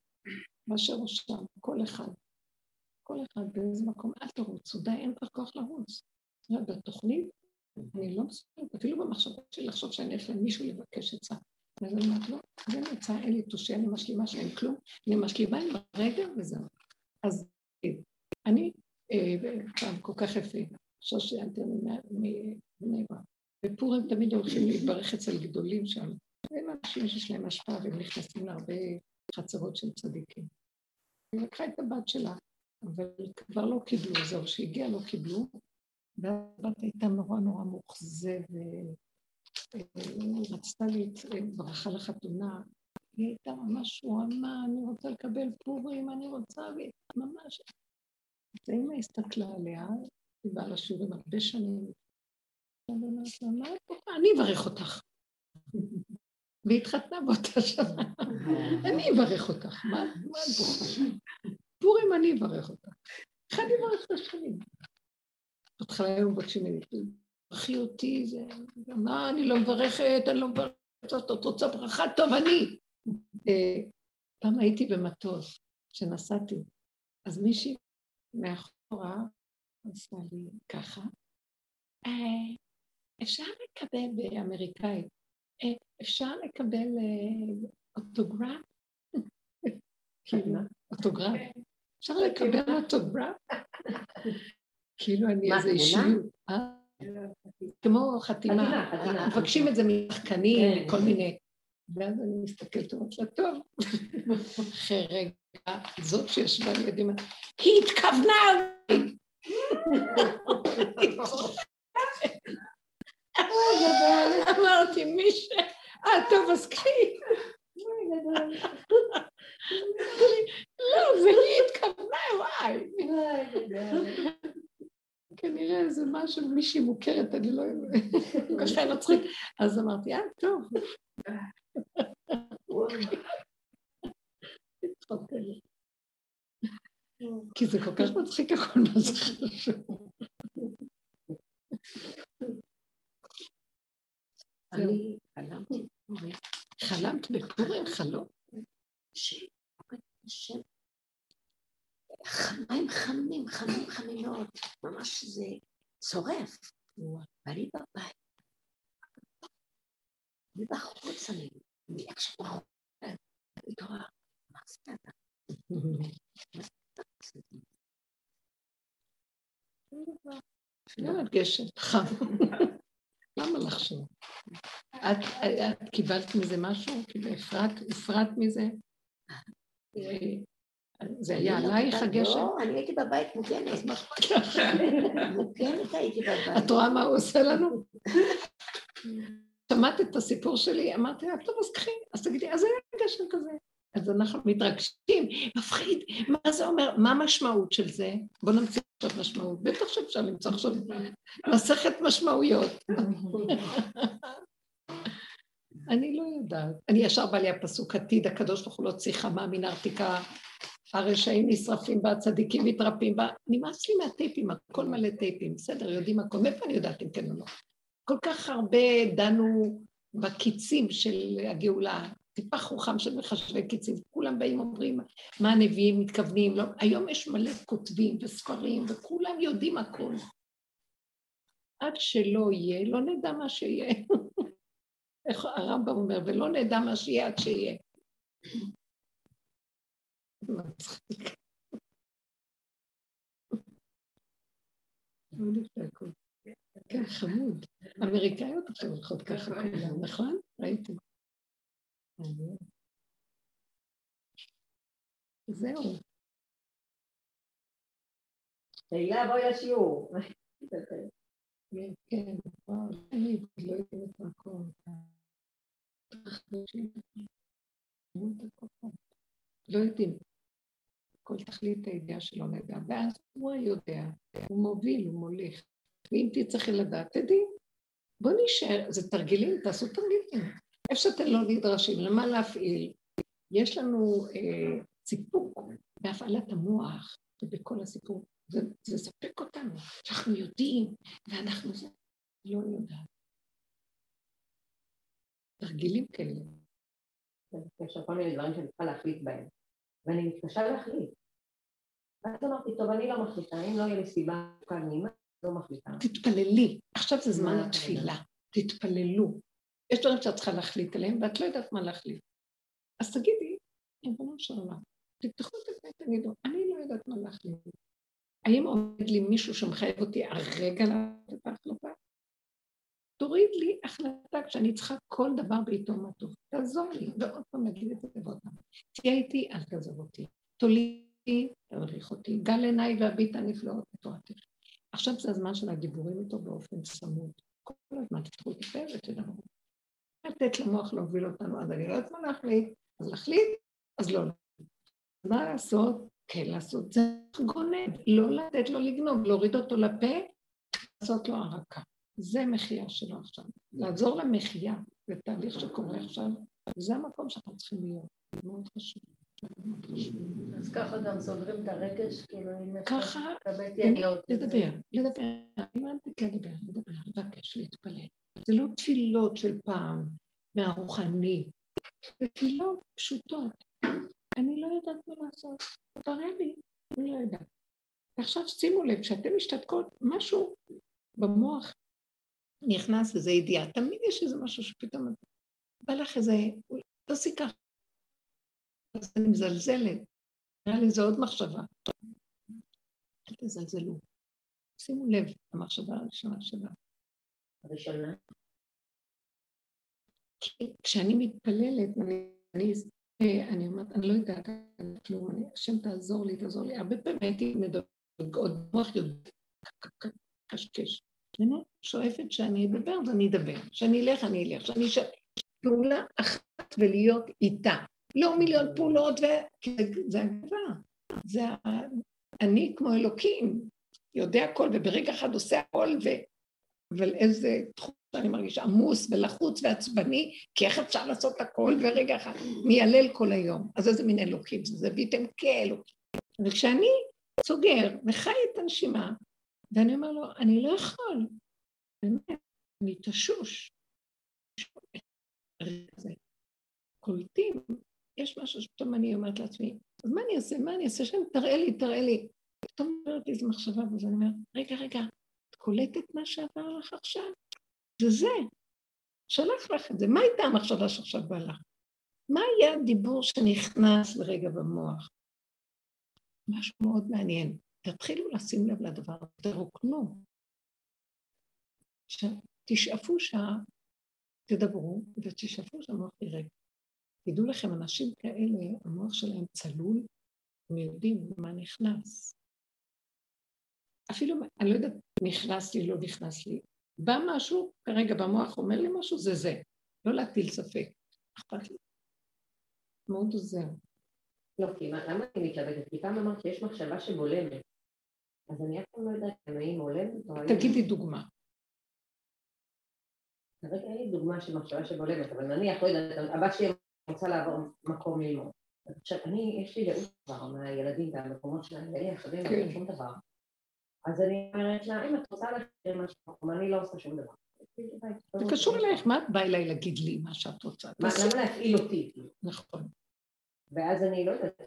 באשר הוא שם, כל אחד. כל אחד באיזה מקום, אל תרוצו, די, אין כבר כוח לרוץ. בתוכנית, אני לא מסוגלת, אפילו במחשבות שלי לחשוב שאני אלך למישהו לבקש עצה. אז אני אומרת, לא, אין עצה, אין לי תושייה, אני משלימה שאין כלום, אני משלימה עם הרגע וזהו. אז אני פעם כל כך יפה, עכשיו שיינתי מבני ברק. בפורים תמיד הולכים להתברך אצל גדולים שם. הם אנשים שיש להם השפעה והם נכנסים להרבה חצרות של צדיקים. היא לקחה את הבת שלה, אבל כבר לא קיבלו, זהו, שהגיע לא קיבלו, והבת הייתה נורא נורא מאוכזבת, רצתה לי ברכה לחתונה, היא הייתה ממש רועמה, אני רוצה לקבל פורים, אני רוצה, ממש. אז האמא הסתכלה עליה, היא באה לשיעורים הרבה שנים, אני אברך אותך. והיא התחתנה באותה שנה. אני אברך אותך, מה את בוכה? פורים אני אברך אותך. איך אני אברך את השנים? בהתחלה היו מבקשים ממני, תברכי אותי, זה... מה, אני לא מברכת, אני לא מברכת, את רוצה ברכה? טוב, אני. אה, פעם הייתי במטוס, כשנסעתי, אז מישהי מאחורה, עשה לי ככה. אה, אפשר לקבל באמריקאית, אה, אפשר לקבל אה, אוטוגרף? כאילו, אוטוגרף. אפשר לקבל אוטוגרף? כאילו אני איזה אישיות. כמו חתימה. מבקשים את זה משחקנים, כן. כל מיני. ואז אני מסתכלת ואומרת לה, טוב, אחרי רגע, זאת שישבה לידי, היא התכוונה! אמרתי, מי ש... אה, טוב, אז קחי. לא, זה היא התכוונה, וואי. כנראה זה משהו, מישהי מוכרת, אני לא יודעת, ככה מצחיק. אז אמרתי, אה, טוב. כי זה כל כך מצחיק הכל מה זה חשוב. אני חלמתי חלמת בפורים חלום? מים חמים, חמים, חמים מאוד, ממש זה צורף. ואני בבית. מבחוץ אני, איך שבחוץ, אני תורה, מה זה אתה? לא גשם, חם. [laughs] למה לחשוב? את קיבלת מזה משהו? כאילו הפרעת מזה? זה היה עלייך הגשם? לא, אני הייתי בבית מוגנת. אז מה אכפת לך? מוגנת הייתי בבית. את רואה מה הוא עושה לנו? שמעת את הסיפור שלי, אמרתי לה, טוב, אז קחי, אז תגידי, אז היה גשם כזה. אז אנחנו מתרגשים, מפחיד, מה זה אומר, מה המשמעות של זה? בואו נמציא עכשיו משמעות, בטח שאפשר למצוא עכשיו מסכת משמעויות. אני לא יודעת. אני ישר בא לי הפסוק עתיד, הקדוש ברוך הוא לא חמה מן הארתיקה, הרשעים נשרפים בה, הצדיקים מתרפים בה. נמאס לי מהטייפים, הכל מלא טייפים, בסדר, יודעים הכל. מאיפה אני יודעת אם כן או לא? כל כך הרבה דנו בקיצים של הגאולה, טיפה חוכם של מחשבי קיצים, כולם באים אומרים מה הנביאים מתכוונים, לא, היום יש מלא כותבים וספרים וכולם יודעים הכל. עד שלא יהיה, לא נדע מה שיהיה. [laughs] איך הרמב"ם אומר, ולא נדע מה שיהיה עד שיהיה. [laughs] [laughs] כן, חמוד. אמריקאיות עכשיו הולכות ככה כולם, נכון? ראיתי. זהו. תהילה בואי לשיעור. כן, וואו, אני לא יודעת המקום. לא יודעים. כל תכלית הידיעה שלא נדע, ואז הוא היודע, הוא מוביל, הוא מוליך. ואם תצטרכי לדעת, תדעי. בוא נשאר, זה תרגילים, תעשו תרגילים. איפה שאתם לא נדרשים, למה להפעיל? יש לנו אה, סיפוק בהפעלת המוח ובכל הסיפור. זה, זה ספק אותנו, שאנחנו יודעים, ואנחנו זה, לא יודעת. תרגילים כאלה. יש כל מיני דברים שאני צריכה להחליט בהם, ואני מתקשה להחליט. ואז אמרתי, טוב, אני לא מחליטה, אם לא יהיה לי סיבה כאן לא מחליטה. תתפללי, עכשיו זה זמן התפילה, תתפללו. יש דברים שאת צריכה להחליט עליהם, ואת לא יודעת מה להחליט. אז תגידי, ריבונו של עולם, תפתחו את זה ותגידו, אני לא יודעת מה להחליט. האם עומד לי מישהו שמחייב אותי הרגע לתת את ההחלטה? תוריד לי החלטה כשאני צריכה כל דבר בעיתו מה טוב. תעזור לי, ועוד פעם נגיד את זה ועוד פעם. תהיה איתי, אל תעזוב אותי. תולידי, תעריך אותי. גל עיניי והביט הנפלאות בתורתך. עכשיו זה הזמן של הדיבורים איתו באופן צמוד. כל הזמן תפתחו את הפה ותדברו. לתת למוח להוביל אותנו, אז אני לא יודעת מה להחליט, אז להחליט, אז לא. מה לעשות? כן לעשות, זה גונב, לא לתת לו לגנוב, להוריד אותו לפה, לעשות לו הרקה. זה מחייה שלו עכשיו. לעזור למחייה, זה תהליך שקורה עכשיו, זה המקום שאנחנו צריכים להיות, מאוד חשוב. אז ככה גם סוגרים את הרגש, כאילו אם ככה, לדבר, לדבר, אני כן לדבר, לדבר, לבקש, להתפלל. זה לא תפילות של פעם, מהרוחני, זה תפילות פשוטות. אני לא יודעת מה לעשות, תראה לי, אני לא יודעת. ועכשיו שימו לב, כשאתם משתתקות, משהו במוח נכנס איזו ידיעה, תמיד יש איזה משהו שפתאום בא לך איזה, תעשי ככה. אז אני מזלזלת, נראה לי זו עוד מחשבה. אל תזלזלו. שימו לב למחשבה הראשונה שלה. הראשונה? כשאני מתפללת, אני, אני, אני אומרת, אני לא יודעת כלום, השם תעזור לי, תעזור לי. הרבה פעמים הייתי מדברת, עוד מוח יודע, קשקש. אני שואפת שאני אדבר, אז אני אדבר. שאני אלך, אני אלך. שאני אשאל. פעולה אחת ולהיות איתה. לא מיליון פעולות, ו... זה הגבה. זה. אני כמו אלוקים, יודע הכל, וברגע אחד עושה הכל, ו... אבל איזה תחום שאני מרגישה עמוס ולחוץ ועצבני, כי איך אפשר לעשות הכל ברגע אחד, מיילל כל היום. אז איזה מין אלוקים זה, זה ביתם כאלוקים. וכשאני סוגר וחי את הנשימה, ואני אומר לו, אני לא יכול, באמת, אני תשוש. קולטים, יש משהו שפתאום אני אומרת לעצמי, אז מה אני אעשה, מה אני אעשה? שם תראה לי, תראה לי. פתאום אומרת לי איזו מחשבה, ואז אני אומרת, רגע, רגע, את קולטת מה שעבר לך עכשיו? זה זה. שלח לך את זה. מה הייתה המחשבה שעכשיו בא לך? מה היה הדיבור שנכנס לרגע במוח? משהו מאוד מעניין. תתחילו לשים לב לדבר, תרוקנו. תשאפו שעה, תדברו, ותשאפו שהמוח ירד. תדעו לכם, אנשים כאלה, המוח שלהם צלול, הם יודעים מה נכנס. אפילו, אני לא יודעת, נכנס לי, לא נכנס לי. בא משהו, כרגע במוח אומר לי משהו, זה זה. לא להטיל ספק. אכפת לי. מאוד עוזר. לא, כי למה אני מתלבטת? כי פעם אמרת שיש מחשבה שבולמת. אז אני אף פעם לא יודעת אם היא בולמת או... תגידי דוגמה. כרגע אין לי דוגמה של מחשבה שבולמת, אבל נניח, לא יודעת, הבת שלי רוצה לעבור מקום ללמוד. עכשיו, אני, יש לי ייאוש כבר מהילדים והמקומות שלהם, ואין לי אחרים, אין לי שום דבר. אז אני אומרת לה, אם את רוצה להשאיר משהו, אני לא עושה שום דבר. זה קשור אלייך, מה את באה אליי להגיד לי מה שאת רוצה? למה להפעיל אותי? נכון. ואז אני לא יודעת,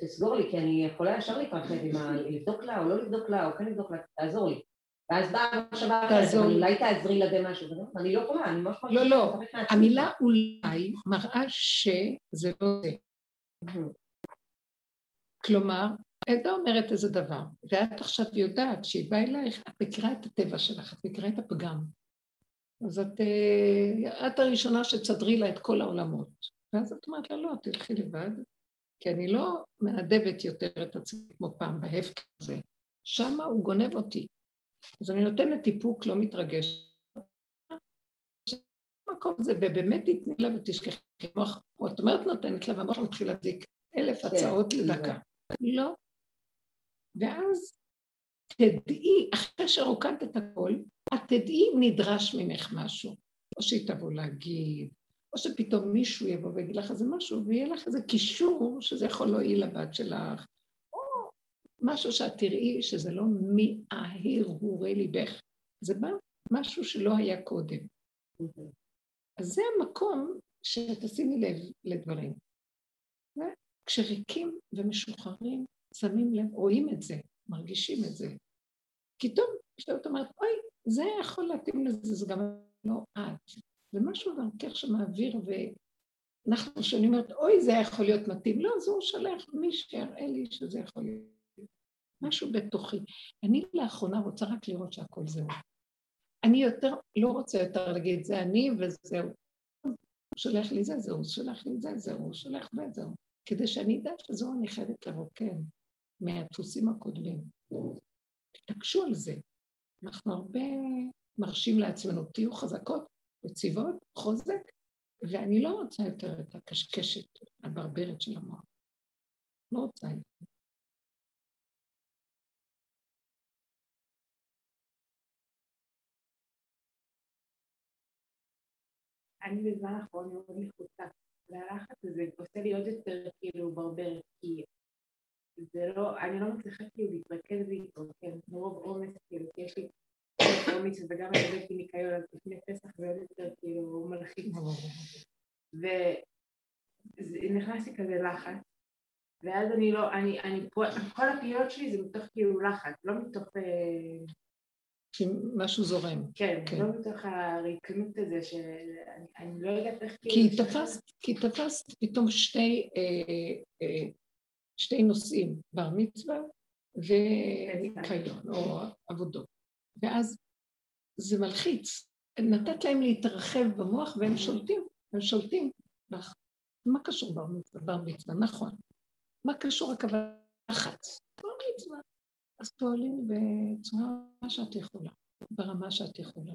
תסגור לי, כי אני יכולה ישר להתרחב עם ה... לבדוק לה או לא לבדוק לה, או כן לבדוק לה, תעזור לי. ואז באה המחשבה אחרת, אולי תעזרי לה במשהו, אני לא יכולה, אני ממש לא, לא, המילה אולי מראה שזה לא זה. כלומר, עדה אומרת איזה דבר, ואת עכשיו יודעת שהיא באה אלייך, את מכירה את הטבע שלך, את מכירה את הפגם. אז את, אה, את הראשונה שתסדרי לה את כל העולמות. ואז את אומרת לה, לא, תלכי לבד, כי אני לא מעדבת יותר את עצמי כמו פעם, בהפק הזה. שמה הוא גונב אותי. אז אני נותנת איפוק, לא מתרגש. המקום הזה, ובאמת תתני לה ותשכחי מוח, או את אומרת נותנת לה, והמוח מתחיל להדליק אלף כן, הצעות לדקה. לא. ואז תדעי, אחרי שרוקדת את הכל, את תדעי אם נדרש ממך משהו. או שהיא תבוא להגיד, או שפתאום מישהו יבוא ויגיד לך איזה משהו, ויהיה לך איזה קישור שזה יכול להועיל לבת שלך, משהו שאת תראי שזה לא מהרהורי ליבך, זה בא משהו שלא היה קודם. אז זה המקום שתשימי לב לדברים. כשריקים ומשוחררים, שמים לב, רואים את זה, מרגישים את זה. כי טוב, כשאת אומרת, אוי, זה יכול להתאים לזה, זה גם לא את. זה משהו דרכך שמעביר, ואנחנו, כשאני אומרת, אוי, זה יכול להיות מתאים, לא, אז הוא שולח מי שיראה לי שזה יכול להיות. משהו בתוכי. אני לאחרונה רוצה רק לראות שהכל זהו. אני יותר, לא רוצה יותר להגיד, זה אני וזהו. הוא שולח לי זה, זהו, הוא שולח לי זה, זהו, הוא שולח זה, זהו. כדי שאני אדע שזהו, אני חייבת לרוקן מהדפוסים הקודמים. תתעקשו על זה. אנחנו הרבה מרשים לעצמנו, תהיו חזקות, יציבות, חוזק, ואני לא רוצה יותר את הקשקשת הברברת של המוח. לא רוצה זה. אני בזמן האחרון מאוד לחוצה, והלחץ הזה עושה לי עוד יותר כאילו ברברת, כי זה לא, אני לא מצליחה כאילו להתרכז ולהתרוקן, מרוב עומס כאילו, כי יש לי אומץ וגם הבאתי ניקיון אז לפני פסח ועוד יותר כאילו מלחיץ. ונכנסתי כזה לחץ, ואז אני לא, אני, אני, כל הפעילות שלי זה מתוך כאילו לחץ, לא מתוך... משהו זורם. כן, כן, לא מתוך הריקנות הזה, שאני לא יודעת איך כאילו... כי תפסת, כי תפסת פתאום שתי, אה, אה, שתי נושאים, בר מצווה וניקיון, או עבודות. ואז זה מלחיץ. נתת להם להתרחב במוח והם שולטים, הם שולטים. מה קשור בר מצווה? בר מצווה, נכון. מה קשור הכוונה לחץ? אז פועלים בצורה שאת יכולה, ברמה שאת יכולה.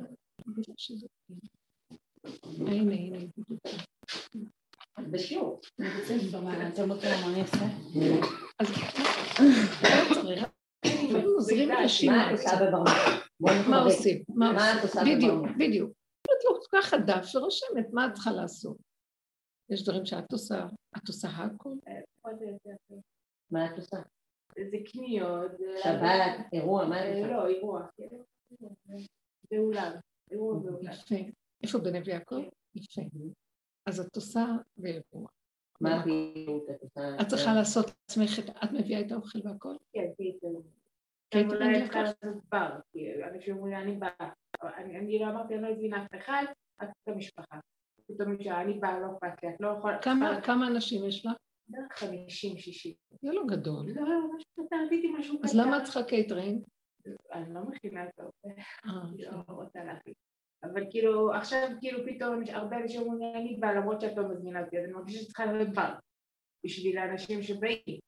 הנה, הנה. בשיעור. אז עוזרים רשימה. מה עושים? מה את עושה בדיוק, בדיוק. את לוקחת דף ורושמת, מה את צריכה לעשות? יש דברים שאת עושה, את עושה הכל? מה את עושה? זה קניות. שבת, אירוע, מה את עושה? לא, אירוע. באולם. אירוע באולם. יפה. איפה בנבי יעקב? יפה. אז את עושה באירוע. מה הפעילות את עושה? את צריכה לעשות לעצמך, את מביאה את האוכל והכל? כן, כן, אולי אפשר לעשות בר, כי אנשים אומרים, אני באה. אני לא אמרתי, אני לא מבינה אף אחד, רק את המשפחה. פתאום כשאני באה, לא אכפת לי, את לא יכולה... כמה אנשים יש לך? בערך חמישים, שישים. זה לא גדול. לא, לא, ממש משהו קטן. אז למה את צריכה קייטרינג? אני לא מכינה את לא רוצה להכין. אבל כאילו, עכשיו כאילו פתאום הרבה אנשים אומרים, אני באה למרות שאת לא מזמינה אותי, אז אני מרגישה שאת צריכה להיות בר בשביל האנשים שבאים.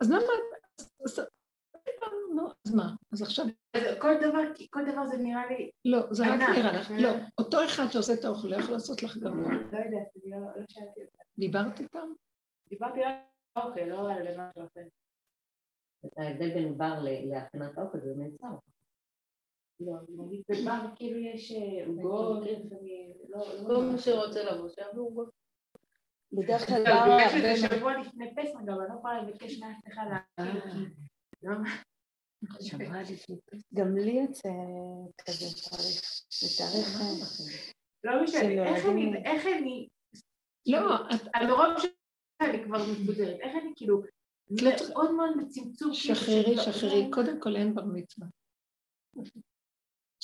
אז למה... אז מה? אז עכשיו... כל דבר, כל דבר זה נראה לי... לא, זה רק נראה לך. לא, אותו אחד שעושה את האוכל, לא יכול לעשות לך גם... לא יודעת, לא, לא שאלתי אותה. דיברת איתם? דיברתי רק האוכל, לא על משהו אחר. את ההבדל בין בר להכנת האוכל זה באמת שר. לא, נגיד בבר כאילו יש אה, עוגות, לא, כל מה שרוצה לבוא, שיבוא עוגות. בדרך כלל בר הרבה... שבוע לפני פסח גם, אני לא יכולה לבקש אחד להכיר. גם לי יוצא כזה תאריך, זה תאריך... לא משנה, איך אני... לא, מרוב שאני כבר מסודרת, איך אני כאילו... מאוד מאוד מצמצום. שחררי, שחררי, קודם כל אין בר מצווה.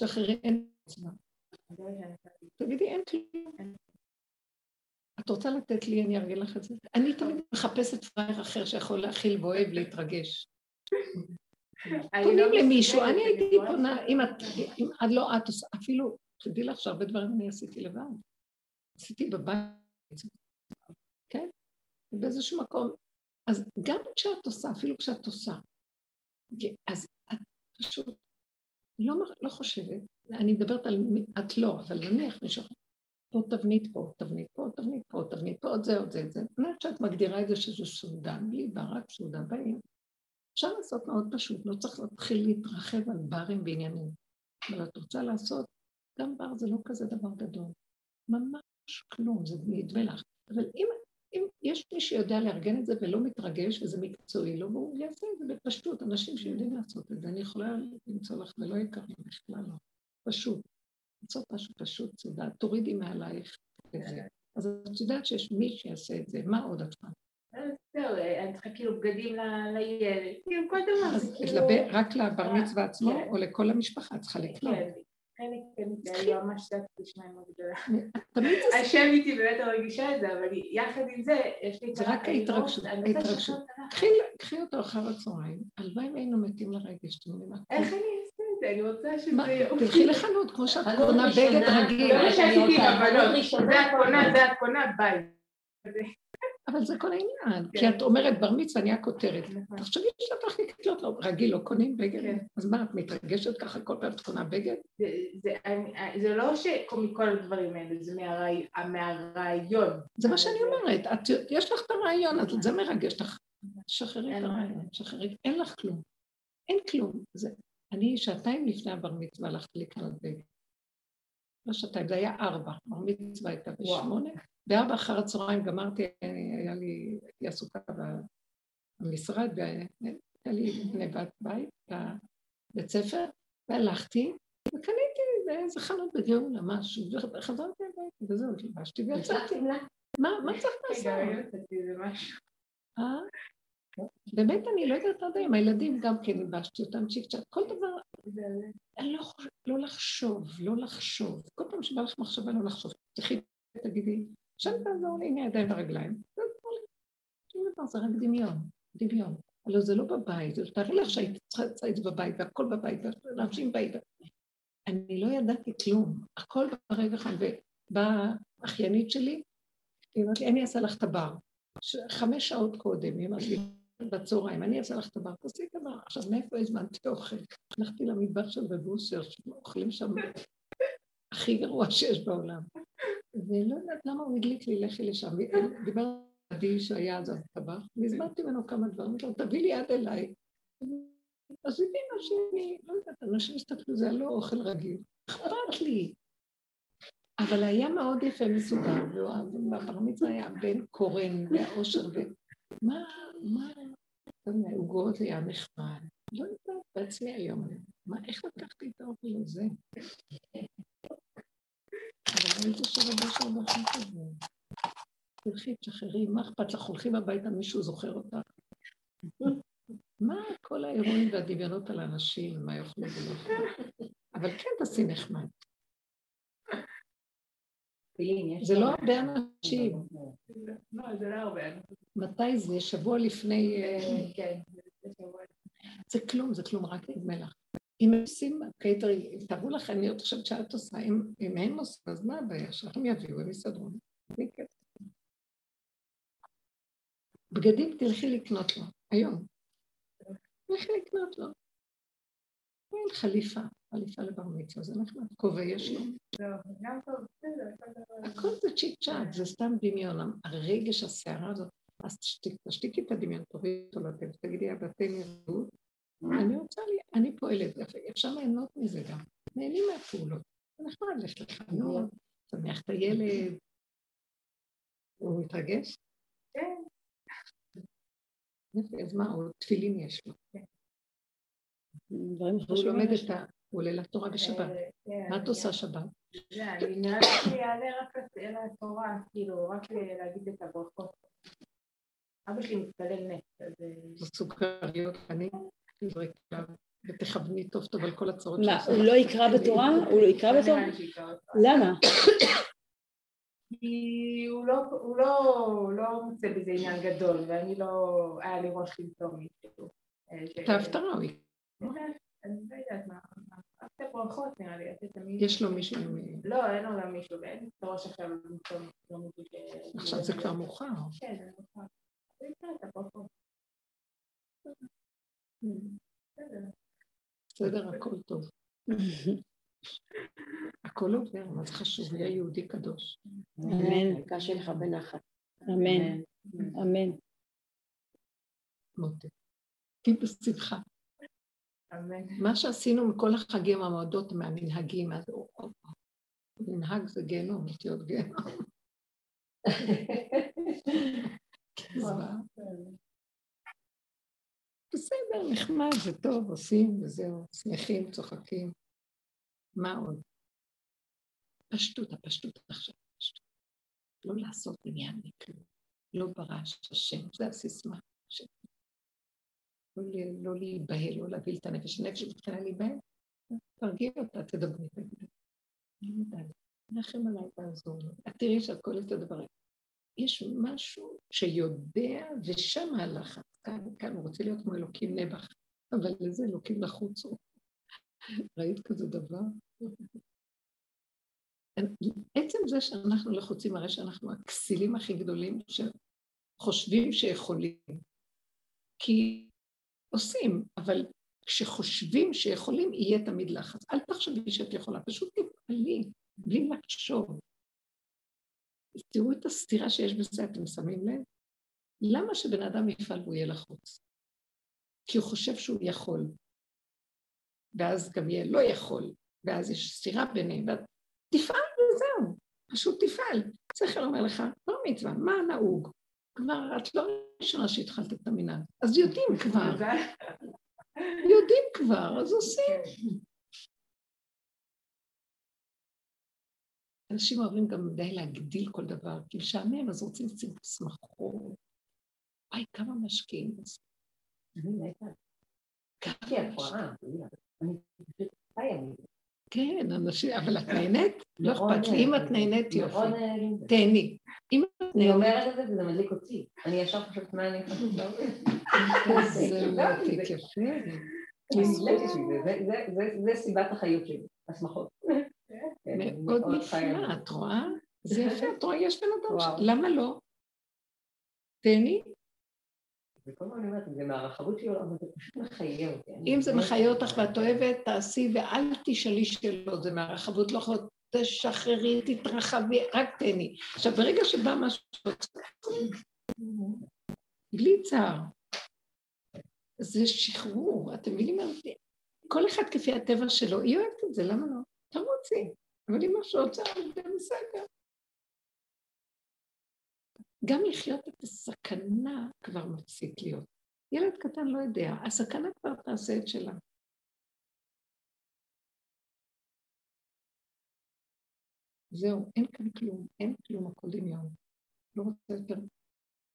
שחררי, אין מצווה. תגידי, אין כלום. את רוצה לתת לי, אני ארגן לך את זה? אני תמיד מחפשת פראייר אחר שיכול להכיל ואוהב להתרגש. פונים לא למישהו, אני הייתי פונה, אם את, אם את לא את עושה, אפילו, תדעי לך שהרבה דברים אני עשיתי לבד. עשיתי בבית, כן? באיזשהו מקום. אז גם כשאת עושה, אפילו כשאת עושה, אז את פשוט לא, לא חושבת, אני מדברת על, את לא, אבל נניח מישהו פה תבנית פה, תבנית פה, תבנית פה, תבנית פה, עוד זה, עוד זה, עוד זה. זאת שאת מגדירה את זה שזה סעודה, בלי בר, רק סעודה באים. אפשר לעשות מאוד פשוט, לא צריך להתחיל להתרחב על ברים ועניינים. אבל את רוצה לעשות, גם בר זה לא כזה דבר גדול. ממש כלום, זה נדמה לך. אבל אם, אם יש מי שיודע לארגן את זה ולא מתרגש, וזה מקצועי לו, והוא יעשה את זה בפשטות, אנשים שיודעים לעשות את זה, אני יכולה למצוא לך ולא יקרים בכלל לא. פשוט. למצוא משהו פשוט, תודה, תורידי מעלייך את זה. אז את יודעת שיש מי שיעשה את זה, מה עוד את צריכה? זהו, אני צריכה כאילו בגדים לילד, כאילו כל דבר. אז כאילו- רק לבר מצווה עצמו, כן. או לכל המשפחה צריכה לקנות? כן. השם איתי באמת לא רגישה את זה, אבל יחד עם זה, יש לי זה רק ההתרגשות. קחי אותו אחר הצהריים, הלוואי והיינו מתים לרגש, אתם יודעים מה? איך אני אעשה את זה? אני רוצה שזה יהיה... תלכי לחנות כמו שאת קונה בגד רגיל. לא שעשיתי עם הבנות, זה את קונה, זה את קונה, ביי. אבל זה כל העניין, כי כן. את אומרת בר מצווה נהיה כותרת. נכון. תחשבי שאת הולכת לקנות לו, רגיל, לא קונים בגד, כן. אז מה, את מתרגשת ככה כל פעם את קונה בגד? זה לא שמכל הדברים האלה, זה מהרעיון. זה מה שאני אומרת, יש לך את הרעיון, אז זה מרגש לך. שחררי את הרעיון, שחררי, אין לך כלום. אין כלום. אני שעתיים לפני הבר מצווה הלכתי לקנות בגד. לא שעתיים, זה היה ארבע, בר מצווה הייתה בשמונה. בארבע אחר הצהריים גמרתי, היה לי, הייתי עסוקה במשרד, והיה לי גנבת בית בבית ספר, והלכתי, וקניתי באיזה חנות בגאולה משהו, וחזרתי הביתה, וזהו, לבשתי ויצאתי. מה, מה צריך לעשות? אה? באמת אני לא יודעת עד היום, הילדים גם כן ייבשתי אותם צ'יק צ'אק, כל דבר, אני לא חושבת, לא לחשוב, לא לחשוב, כל פעם שבא לך מחשבה לא לחשוב, תחי תגידי, עכשיו תעזור לי עם הידיים והרגליים. שום דבר, זה רק דמיון, דמיון. הלוא זה לא בבית, תארי לך שהיית צריכה לצאת את זה בבית, והכל בבית, ואנשים באים. אני לא ידעתי כלום, הכל ברגע אחד. ובאה אחיינית שלי, היא אומרת לי, אני אעשה לך את הבר. חמש שעות קודם, היא אמרת לי, בצהריים, אני אעשה לך הבר, תעשי הבר. עכשיו, מאיפה הזמנתי אוכל? הלכתי למטבח של בבוסר, שאוכלים שם הכי גרוע שיש בעולם. ולא יודעת למה הוא הדליק לי, לכי לשם. דיבר על עדי שהיה אז בטבח, והזמנתי ממנו כמה דברים, אמרתי לו, תביא לי יד אליי. אז הבינה שאני, לא יודעת, אנשים הסתכלו, זה לא אוכל רגיל. אכפת לי. אבל היה מאוד יפה מסודר, והבר מצווה היה בן קורן והאושר, ומה, מה, עוגות היה נחמד. לא יודעת בעצמי היום, מה, איך לקחתי את האוכל הזה? אבל ראיתי שרבו של בחור כזה. תלכי, תשחררי, מה אכפת לך? הולכים הביתה, מישהו זוכר אותך. מה כל האירועים והדמיונות על אנשים, מה יאכלו ולא אבל כן תעשי נחמד. זה לא הרבה אנשים. לא, זה לא הרבה מתי זה? שבוע לפני... אה, כן, זה כלום, זה כלום, רק נדמה לך. אם הם עושים קייטרינג, תראו לכם, אני עוד חושבת שאת עושה, אם, הם עושים, אז מה הבעיה שהם יביאו, הם יסדרו. בגדים תלכי לקנות לו, היום. תלכי לקנות לו. אין חליפה, חליפה לבר מצווה, זה נחמד, כובע יש לו. בסדר. הכל זה צ'יק צ'אק, זה סתם דמיון, הרגש, הסערה הזאת, אז תשתיקי את הדמיון, תורידי אותו לטבע, תגידי, אבא, תן לי ערבות, אני רוצה, לי, אני פועלת, אפשר ליהנות מזה גם, נהנים מהפעולות, זה נחמד, ללכת לחנות, שמח את הילד, הוא מתרגש? כן. יפה, אז מה, הוא תפילין יש לו. הוא. לומד את ה... הוא עולה לתורה בשבת. אה, כן, מה את עושה שבת? אני נראה לי שיעלה רק אל התורה, כאילו, רק להגיד את הברכות. אבא שלי מתפלל נט, אז... אה, סוכריות, אני עליו ותכווני טוב טוב על כל הצרות מה, שעושה. הוא לא יקרא בתורה? הוא לא יקרא לא בתורה? למה? כי הוא לא, הוא לא, הוא לא מוצא בזה עניין גדול, ואני לא, היה לי ראש למצוא מישהו. אה, את ההפטרה הוא יקרא. אני לא יודעת מה, מה- רק את הברכות נראה לי, לתת תמיד. יש לו מישהו. לא, אין לו גם מישהו, ואין לי את הראש עכשיו למצוא מישהו ש... עכשיו זה כבר מאוחר. כן, זה מאוחר. בסדר. הכל טוב. הכל עובר, מה זה חשוב? היה יהודי קדוש. אמן, העיקר שיהיה לך בנחת. אמן, אמן. מותק. תהי בשמחה. אמן. מה שעשינו מכל החגים, המועדות, מהמנהגים, אז מנהג זה גיהנום, אותיות גיהנום. [laughs] זוועה. בסדר, נחמד, זה טוב, עושים וזהו, שמחים, צוחקים. מה עוד? פשטות, הפשטות עכשיו, פשטות. לא לעשות עניין מכלום, לא ברעש השם, זה הסיסמה. לא, לא להיבהל, לא להביא את הנפש. הנפש מתחילה להיבהל, תרגיע אותה, תדברי, תגידי. אני יודעת, נחם עליי, תעזור לי. את תראי שהכל אותו דבר. יש משהו שיודע, ושם הלחץ. כאן, כאן הוא רוצה להיות כמו אלוקים נבח, אבל לזה אלוקים לחוץ הוא. ראית כזה דבר? עצם זה שאנחנו לחוצים, הרי שאנחנו הכסילים הכי גדולים שחושבים שיכולים. כי עושים, אבל כשחושבים שיכולים, יהיה תמיד לחץ. אל תחשבי שאת יכולה, פשוט תפעלי, בלי לחשוב. תראו את הסתירה שיש בזה, אתם שמים לב? למה שבן אדם יפעל והוא יהיה לחוץ? כי הוא חושב שהוא יכול, ואז גם יהיה לא יכול, ואז יש סתירה ביניהם, ואז תפעל וזהו, פשוט תפעל. שכל אומר לך, לא מצווה, מה נהוג? כבר את לא ראשונה שהתחלת את המנהג, אז יודעים כבר, [laughs] יודעים כבר, אז עושים. אנשים אוהבים גם די להגדיל כל דבר, כי משעמם, אז רוצים לשים שמחות. וואי, כמה משקיעים בזה. הפרעה, אני פשוט חיה מזה. כן, אנשים, אבל את נהנית? לא מאוד אכפת לי, אם את נהנית מאוד יופי, נהנית מזה. תהני. אם את אני נהנית, אומרת את זה וזה מדליק אותי. אני ישר חושבת מה אני חושבת להוריד. זה מתיק יפה. זה סיבת החיות שלי, השמחות. כן, מאוד נפלא. את רואה? זה יפה, את רואה, יש בן אדם, ש-. למה לא? תהני. וכל הזמן אני אומרת, זה מהרחבות שלו, אבל זה פשוט מחיה אותי. אם זה מחיה אותך ואת אוהבת, תעשי ואל תשאלי שאלות, זה מהרחבות לא יכולות, תשחררי, תתרחבי, רק תהני. עכשיו, ברגע שבא משהו, בלי צער, זה שחרור, אתם מבינים? כל אחד כפי הטבע שלו, היא אוהבת את זה, למה לא? תרוצי, אבל אם משהו רוצה, זה בסדר. גם לחיות את הסכנה כבר מפסיק להיות. ילד קטן לא יודע, הסכנה כבר תעשה את שלה. זהו, אין כאן כלום, אין כלום, הכל דמיון. לא רוצה יותר,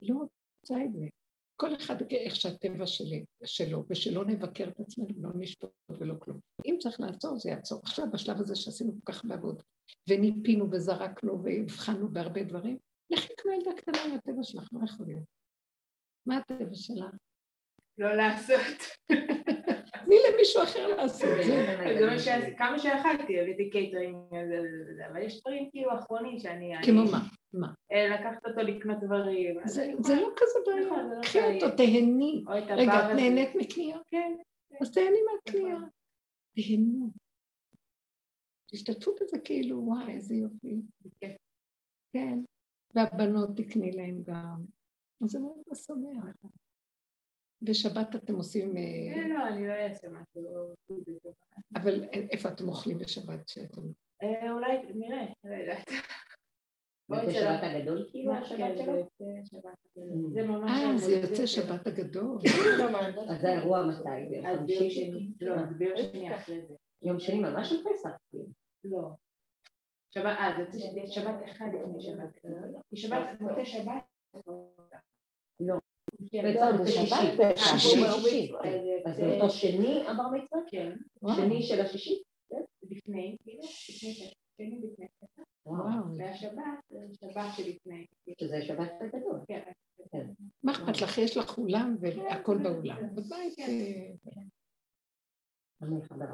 לא רוצה את זה. כל אחד איך שהטבע שלי, שלו, ושלא נבקר את עצמנו, לא נשפוט ולא כלום. אם צריך לעצור, זה יעצור. עכשיו, בשלב הזה שעשינו כל כך בעבודה, וניפינו וזרקנו והבחנו בהרבה דברים, לכי כמו ילדה קטנה עם הטבע שלך, לא יכול להיות. מה הטבע שלה? לא לעשות. תני למישהו אחר לעשות את זה. זה מה שעשיתי, כמה שיכלתי, הבאתי קייטרינג, אבל יש דברים כאילו אחרונים שאני... כמו מה? מה? אה, לקחת אותו לקנות דברים. זה לא כזה בעיה. נכון, זה לא קחי בעיה. אותו, תהני. רגע, את. נהנית מקנייה? כן. אז תהני מהקנייה. תהנו. תשתתפו בזה כאילו, וואי, איזה יופי. כן. והבנות תקני להם גם. אז זה מאוד משמח. בשבת אתם עושים... אה, כן, לא, אני לא אעשה משהו. לא אבל איפה אתם אוכלים בשבת שאתם... אה, אולי, נראה, לא יודעת. זה שבת הגדול כאילו? כן, זה ממש... אה, זה יוצא שבת הגדול. [laughs] אז זה האירוע מתי? לא, אז ביום שני אחרי זה. יום שני ממש של פסח. לא. שבת, אה, זה יוצא שבת אחד לפני שבת. שבת, מוצא שבת. לא. כן, בעצם לא, שישי. אז זה אותו שני הבר מצווה? כן. שני של השישי? לפני, כאילו, לפני שני לפני וואו. והשבת, שבת שלפני. שזה שבת הגדול. כן. מה אכפת לך? יש לך אולם והכל באולם. בבית... אני אחבר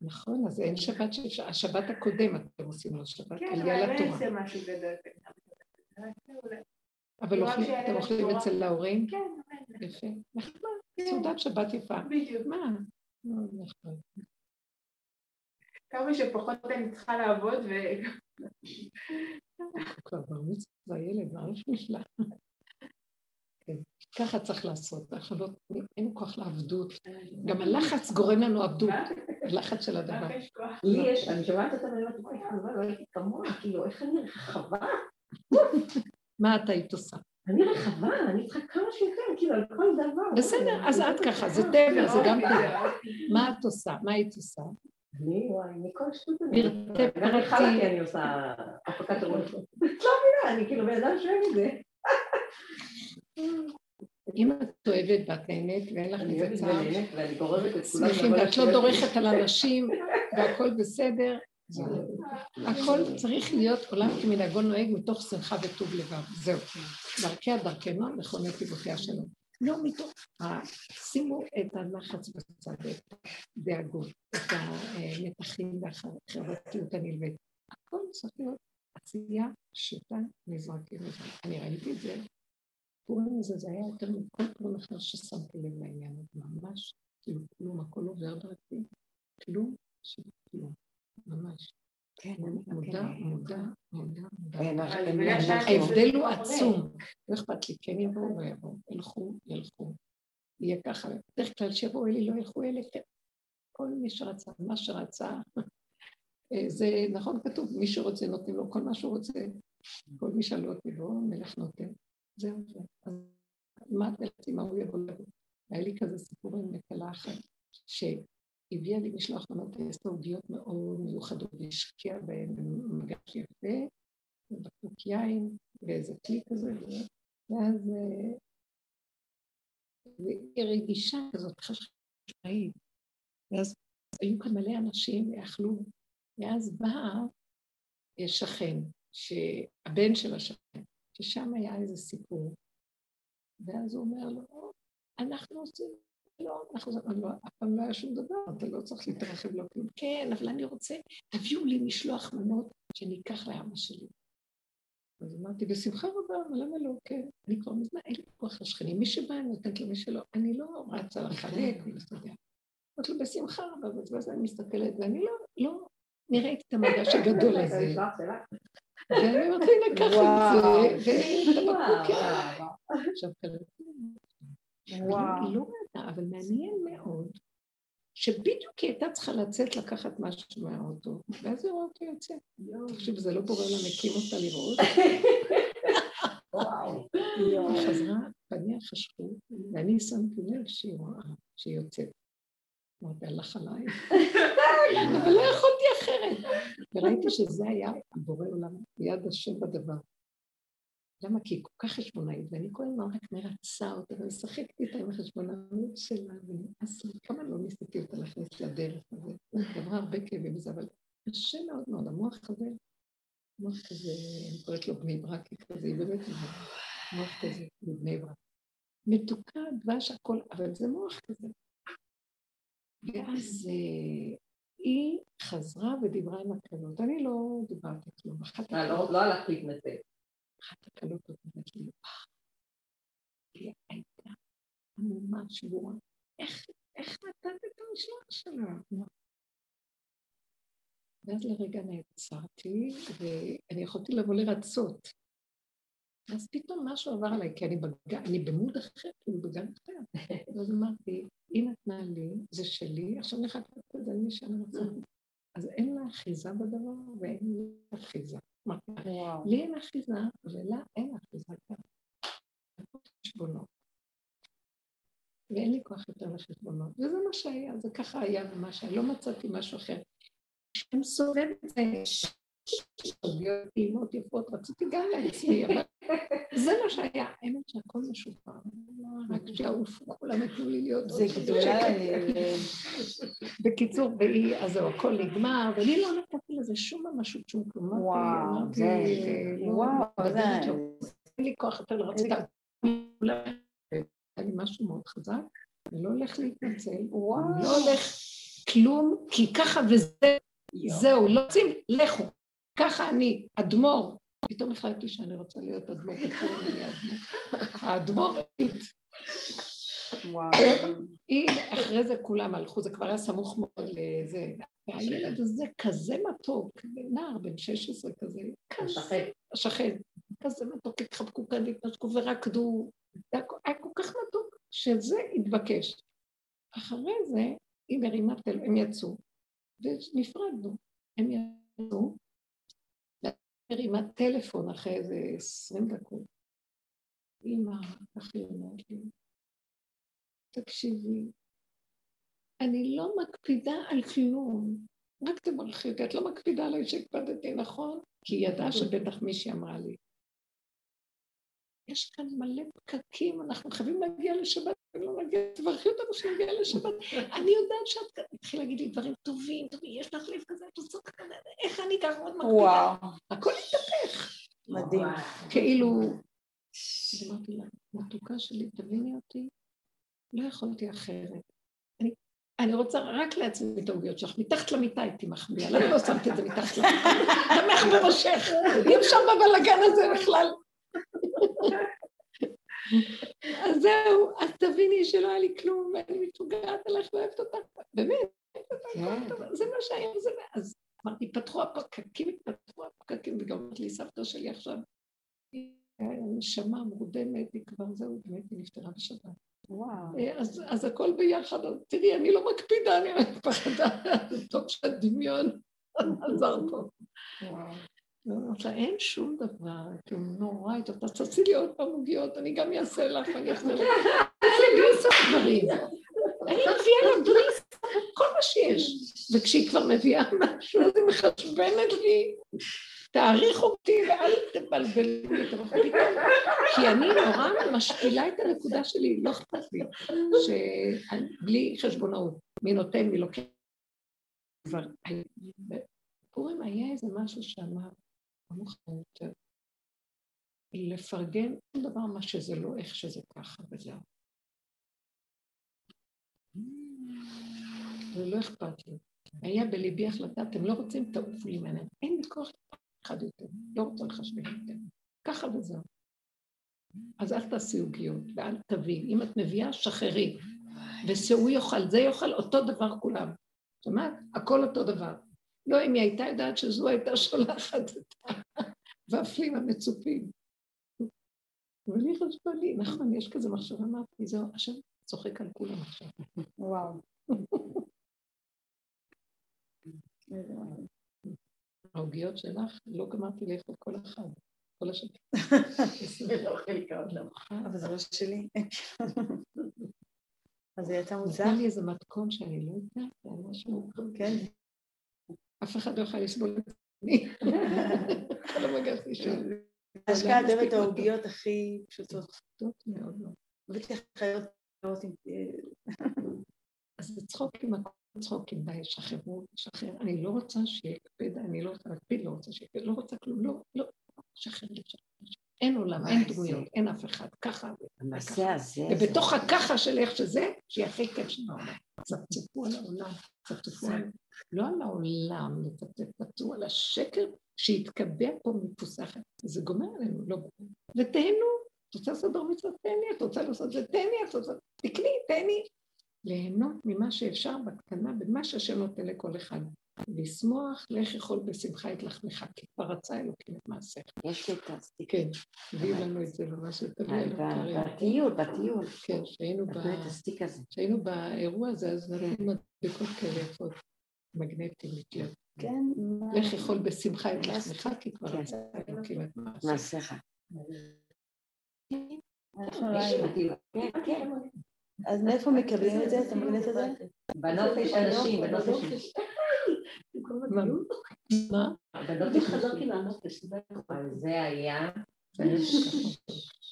נכון, אז אין שבת, השבת הקודם אתם עושים לו שבת, כן, עלייה אבל לא לתורה. יעשה משהו גדול. אבל אתם אוכלים אצל ההורים? כן, יפה. נחמד, סעודת שבת יפה. בדיוק. מה? מאוד נחמד. כמה שפחות אני צריכה לעבוד ו... כבר בר מצווה ילד, מה יש נפלא. כן, ככה צריך לעשות, אנחנו לא, אין כוח לעבדות. גם הלחץ גורם לנו עבדות, הלחץ של הדבר. לי יש, אני שומעת אותה ואני אומרת, לא הייתי כמוה, כאילו, איך אני רחבה? מה את היית עושה? אני רחבה, אני צריכה כמה שיותר, כאילו, על כל דבר. בסדר, אז את ככה, זה טבע, זה גם טבע. מה את עושה? מה היית עושה? אני, וואי, מכל שטות אני פרטי גם אני חלקי. אני עושה הפקת רוח. את לא מבינה, אני כאילו בן אדם שאוהב את זה. אם את אוהבת ואת נהנית ואין לך מזה צער. שמחים ואת לא. דורכת על אנשים והכל בסדר, הכל צריך להיות עולם כמנהגו נוהג מתוך שמחה וטוב לבב, זהו. דרכיה דרכנו לכל נתיבותיה שלו. לא מתוך, שימו את הלחץ בצד, את הדאגות, את המתחים והחברתיות הנלווית. הכל צריך להיות עשייה פשוטה נזרקים לזה. אני ראיתי את זה, פורים הזה זה היה יותר מכל פורים אחר ששמתי לב לעניין הזה, ממש, כאילו כלום, הכל עובר דרכי, כלום של כלום, ממש. כן, מודע, מודע, מודע, ההבדל הוא זה עצום. לא אכפת לי, כן יבואו, לא יבואו, ילכו, ילכו. יהיה ככה. בדרך כלל שיבואו אלה, לא ילכו אלה, כן. כל מי שרצה, מה שרצה. אה, זה נכון כתוב, מי שרוצה נותנים לו כל מה שהוא רוצה. כל מי שלא תבוא, מלך נותן. זהו זה. אז מה את מלאכתי, מה הוא יבוא לבוא? היה לי כזה סיפור עם נקלה אחת, שהביאה לי משלוח מנות עשר עוגיות מאוד מיוחדות, והשקיעה בהן במגש יפה, ובקבוק יין, ואיזה כלי כזה, ואז אה, והיא רגישה כזאת חשמלית. ואז היו כאן מלא אנשים ואכלו, ואז בא שכן, שהבן של השכן, ששם היה איזה סיפור, ואז הוא אומר לו, אנחנו עושים, לא, אנחנו עושים, לא, אף פעם לא היה שום דבר, אתה לא צריך להתרחב לו כלום. כן, אבל אני רוצה, תביאו לי משלוח מנות שאני אקח לאבא שלי. אז אמרתי, בשמחה רבה, אבל למה לא? כן. אני כבר מזמן, אין לי כוח לשכנים. מי שבא, אני נותנת למי שלא. אני לא רצה לחלק ולסדר. אמרתי לו, בשמחה רבה, ואז אני מסתכלת, ואני לא, לא, [laughs] אני ראיתי את המגש הגדול הזה. ואני אומרת, הנה, קח את זה, ואת הבקבוק יין. עכשיו, וואו. לא ראתה, אבל מעניין מאוד, שבדיוק היא הייתה צריכה לצאת לקחת משהו מהאוטו, ואז היא רואה אותי יוצאת. תקשיב, זה לא בורא לה מקים אותה לראות. היא חזרה, פניה חשכו, ואני שמתי לב שהיא רואה, שהיא יוצאת. אמרתי, הלך עליי. אבל לא יכולתי אחרת. וראיתי שזה היה הבורא עולם, יד השם בדבר. למה? כי היא כל כך חשבונאית, ואני כל הזמן רק מרצה אותה ומשחקת איתה עם החשבונאות שלה, ונמאס לי, כמה לא ניסיתי אותה להכניס לדרך הזאת. עברה הרבה כאבים בזה, אבל קשה מאוד מאוד, המוח הזה, מוח כזה, אני קוראת לו בני ברק, כזה, היא באמת מוח כזה, מבני ברק. מתוקה, דבש, הכל, אבל זה מוח כזה. ואז אה, היא חזרה ודיברה עם הקלות. אני לא דיברתי כלום. אחת לא הלכת להתנצל. אחת הקלות אומרת לי, "אה, היא הייתה עמומה שבורה. איך, איך אתה המשלוח שלה. ואז לרגע נעצרתי, ואני יכולתי לבוא לרצות. אז פתאום משהו עבר עליי, כי אני, בג... אני במוד אחר, כאילו בגן אחר. ואז אמרתי, היא נתנה לי, זה שלי, עכשיו אני לתת את זה למי שאני רוצה. אז אין לה אחיזה בדבר, ואין לי אחיזה. לי אין אחיזה, ולה אין אחיזה כאן. חשבונות. ואין לי כוח יותר לחשבונות. וזה מה שהיה, זה ככה היה ומה שהיה, לא מצאתי משהו אחר. כשאני סובב את זה, סוגיות טעימות יפות, רציתי גם לעצמי, אבל זה מה שהיה. האמת שהכל משופר, רק שיעופו, כולם יתנו לי להיות זה גדולה. בקיצור, והיא, אז זהו, הכל נגמר, ואני לא נתתי לזה שום ממשות, שום כלום. וואו, זה, וואו, זה... אין לי כוח יותר לרצות. היה לי משהו מאוד חזק, אני לא הולך להתנצל, לא הולך כלום, כי ככה וזה, זהו, לא רוצים, לכו. ככה אני, אדמו"ר, פתאום החלטתי שאני רוצה להיות אדמו"ר, האדמו"רית. היא, אחרי זה כולם הלכו, זה כבר היה סמוך מאוד לזה. והילד הזה כזה מתוק, נער בן 16 כזה, השכן, השכן, כזה מתוק, התחבקו כאן והתנשקו ורקדו, היה כל כך מתוק, שזה התבקש. אחרי זה, היא מרימה טל, הם יצאו, ונפרדנו. הם יצאו, מרימה טלפון אחרי איזה עשרים דקות. אמא, ככה היא אומרת לי, תקשיבי, אני לא מקפידה על כלום, רק תברכי אותי, את לא מקפידה עליי שהקפדתי, נכון? כי היא ידעה שבטח מישהי אמרה לי. יש כאן מלא פקקים, אנחנו חייבים להגיע לשבת, אם לא נגיע, תברכי אותנו שנגיע לשבת. [laughs] אני יודעת שאת תתחיל להגיד לי דברים טובים, טובים, יש לך לב כזה, את עושה כזה, איך אני ככה מאוד מקפידה? וואו. הכל התהפך. מדהים. כאילו, אמרתי לה, מתוקה שלי, תביני אותי, לא יכולתי אחרת. אני, רוצה רק לעצמי את העוגיות שלך, מתחת למיטה הייתי מחביאה, למה לא שמתי את זה מתחת למיטה? [laughs] תמך בראשך, אי אפשר בבלאגן הזה בכלל. אז זהו, אז תביני שלא היה לי כלום, ואני מתוגעת עליך ואוהבת אותך, באמת, זה מה שהיה, אז אמרתי, פתחו הפקקים, פתחו הפקקים, וגם אמרת לי, סבתא שלי עכשיו, נשמה מורדמת, היא כבר זהו, באמת היא נפטרה בשבת. וואו. אז, אז הכל ביחד, אז תראי, אני לא מקפידה, אני רק פחדה, [laughs] זה טוב שהדמיון [laughs] עזר פה. ואומרת לה, אין שום דבר, כאילו, נורא, טוב, תעשי לי עוד פעם עוגיות, אני גם אעשה לך, אני אעשה לך. תעשי בלי סוף דברים. אני מביאה לה סוף כל מה שיש. וכשהיא כבר מביאה משהו, אז היא מחשבנת לי, תעריך אותי ואל תבלבלו לי את פתאום. כי אני נורא משפילה את הנקודה שלי, לא אכפת לי, שבלי חשבונאות, מי נותן, מי לוקח. כבר, היה איזה משהו שאמר, נמוך יותר. לפרגן כל דבר מה שזה לא, איך שזה ככה וזהו. ולא אכפת לי. היה בליבי החלטה, אתם לא רוצים, תעופו לי ממנה. אין לי כוח אחד יותר, לא רוצה לחשבן יותר. ככה וזהו. אז אל תעשי עוגיות ואל תביאי. אם את מביאה, שחררי. ושהוא יאכל, זה יאכל, אותו דבר כולם. שמעת? הכל אותו דבר. לא, אם היא הייתה יודעת שזו הייתה שולחת את הוואפלים המצופים. היא חשבה לי, נכון, יש כזה מחשבה, אמרתי, זהו, עכשיו צוחק על כולם עכשיו. וואו. העוגיות שלך, לא גמרתי לאכול כל אחד, כל השקט. אבל זה לא שלי. אז היא הייתה מוזר. נתן לי איזה מתכון שאני לא יודעת, משהו... כן. אף אחד לא יכול לסבול את זה. כל המגע שלי. השקעה את אוהבת העוגיות הכי פשוטות. פשוטות מאוד מאוד. הבאתי לך חיות לראות אם [laughs] אז זה צחוקים, הכל צחוקים, די, שחררו, שחרר. אני לא רוצה שיקפד, אני לא רוצה להקפיד, לא רוצה שיקפד, לא רוצה כלום, לא, לא, שחרר לי, אין עולם, אין דמויות, אין אף אחד, ככה. המעשה הזה... ובתוך הככה של איך שזה, שהיא הכי כיף של העולם. צפצפו על העולם, צפצפו על... לא על העולם, צפצפו על השקר שהתקבע פה מפוסחת. זה גומר עלינו, לא גומר. ותהנו, את רוצה לעשות בר מצוות, תהני, את רוצה לעשות זה, תהני, את רוצה... תקני, תהני. ליהנות ממה שאפשר בקטנה, במה שהשם נותן לכל אחד. לשמוח, לך יכול בשמחה את לחמך, כי כבר רצה אלוקים את מעשיך. יש לי את הסטיק. כן, הביאו לנו את זה ממש לטביע. בטיול, בטיול. כן, שהיינו נתנו את הסטיק הזה. כשהיינו באירוע הזה, אז נתנו מדבקות כאלה יפות, מגנטים איטיות. כן. לך יכול בשמחה את לחמך, כי כבר רצה אלוקים את מעשיך. לא. כן, כן. אז מאיפה מקבלים את זה, את המגנט הזה? בנופש אנשים, בנופש מה? חזרתי מהנופש, אבל זה היה,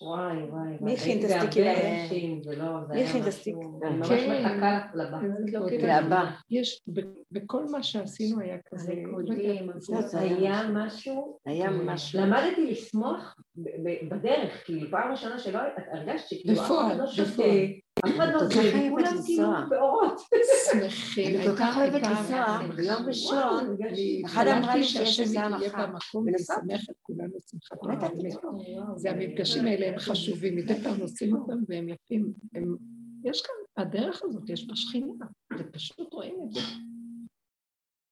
וואי וואי. מי הכין את הייתי הסטיקים בהרבה האלה? אנשים, זה לא, זה מי היה הכין את משהו- הסטיק? אני ממש. מחכה לבא. והבא. יש, ב- בכל מה שעשינו היה כזה, לא זה- זה היה משהו, היה משהו. למדתי לשמוח בדרך, כאילו פעם ראשונה שלא, את הרגשת שכאילו אף בפועל, אחד לא שותה, בפועל. אף אחד לא שותה, אוהבת כולם כאילו לנסוע. באורות. שמחים. אני כל כך אוהבת לנסוע, ביום ראשון, אחד אמרה לי שיש שהשם איזה יהיה הנחה. וישמח את כולנו שמחת. זה המפגשים האלה הם חשובים, מדי פעם עושים אותם והם יפים. הם- יש כאן, הדרך הזאת, יש בה שכינה, ופשוט רואים את זה.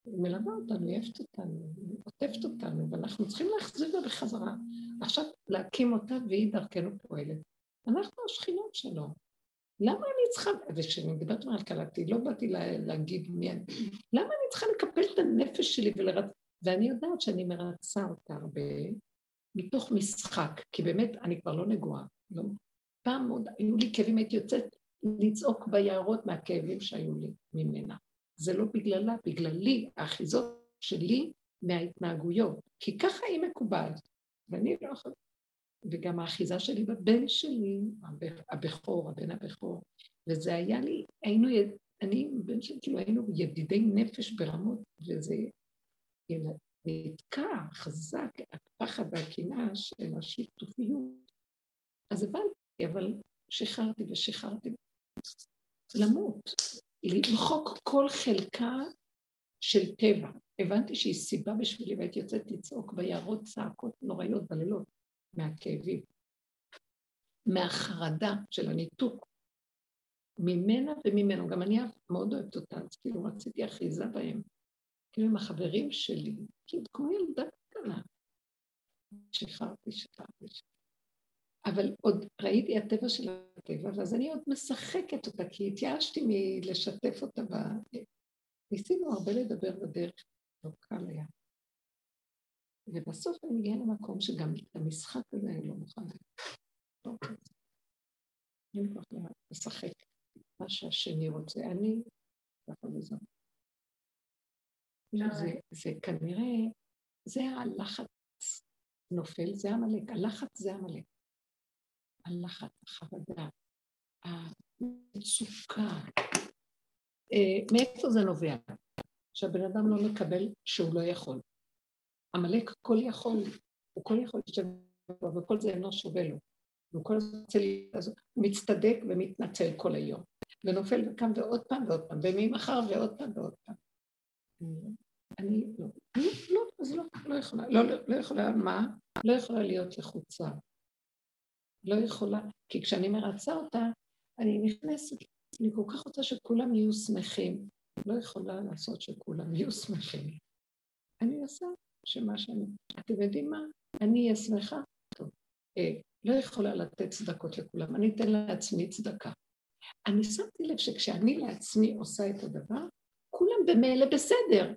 היא מלווה אותנו, היא אוהבת אותנו, היא עוטפת אותנו, ואנחנו צריכים להחזיר לה בחזרה. עכשיו להקים אותה והיא דרכנו פועלת. אנחנו השכינות שלו. למה אני צריכה, וכשאני מדברת על קלטתי, לא באתי לה, להגיד מי אני, למה אני צריכה לקפל את הנפש שלי ולרצ... ואני יודעת שאני מרצה אותה הרבה מתוך משחק, כי באמת אני כבר לא נגועה. לא. פעם עוד היו לי כאבים, הייתי יוצאת לצעוק ביערות מהכאבים שהיו לי ממנה. זה לא בגללה, בגללי, האחיזות שלי מההתנהגויות, כי ככה היא מקובעת, ואני לא יכולה... וגם האחיזה שלי בבן שלי, הבכ- הבכור, הבן הבכור, וזה היה לי, היינו, אני, בן שלי, כאילו היינו ידידי נפש ברמות, וזה יל- נתקע חזק, הפחד והקנאה של השיתופיות. אז הבנתי, אבל שחררתי ושחררתי. למות, למחוק כל חלקה של טבע. הבנתי שהיא סיבה בשבילי, והייתי יוצאת לצעוק ביערות צעקות נוראיות בלילות, מהכאבים, מהחרדה של הניתוק, ממנה וממנו. גם אני מאוד אוהבת אותה, אז כאילו רציתי אחיזה בהם. כאילו עם החברים שלי, כאילו כמו ילדה קטנה. שחררתי, שחררתי. אבל עוד ראיתי הטבע של הטבע, ואז אני עוד משחקת אותה, כי התייאשתי מלשתף אותה ב... ניסינו הרבה לדבר בדרך, לא קל היה. ובסוף אני מגיעה למקום שגם המשחק הזה אני לא מוכנה. לא רוצה. אין לשחק מה שהשני רוצה. אני, ככה וזהו. זה, זה כנראה, זה הלחץ נופל, זה עמלק. הלחץ זה עמלק. הלחץ, החרדה, המצוקה. אה, מאיפה זה נובע? שהבן אדם לא מקבל שהוא לא יכול. עמלק כל יכול, הוא כל יכול לשבת וכל זה אינו שווה לו. הוא כל הזמן מצטדק ומתנצל כל היום. ונופל וקם ועוד פעם ועוד פעם, וממחר ועוד פעם ועוד פעם. אני לא, לא, לא, אז לא, לא יכולה, לא, לא, לא יכולה, מה? לא יכולה להיות לחוצה. לא יכולה, כי כשאני מרצה אותה, אני נכנסת, אני כל כך רוצה שכולם יהיו שמחים. לא יכולה לעשות שכולם יהיו שמחים. אני עושה שמה שאני... אתם יודעים מה? אני אהיה שמחה? טוב. אה, לא יכולה לתת צדקות לכולם, אני אתן לעצמי צדקה. אני שמתי לב שכשאני לעצמי עושה את הדבר, כולם במילא בסדר.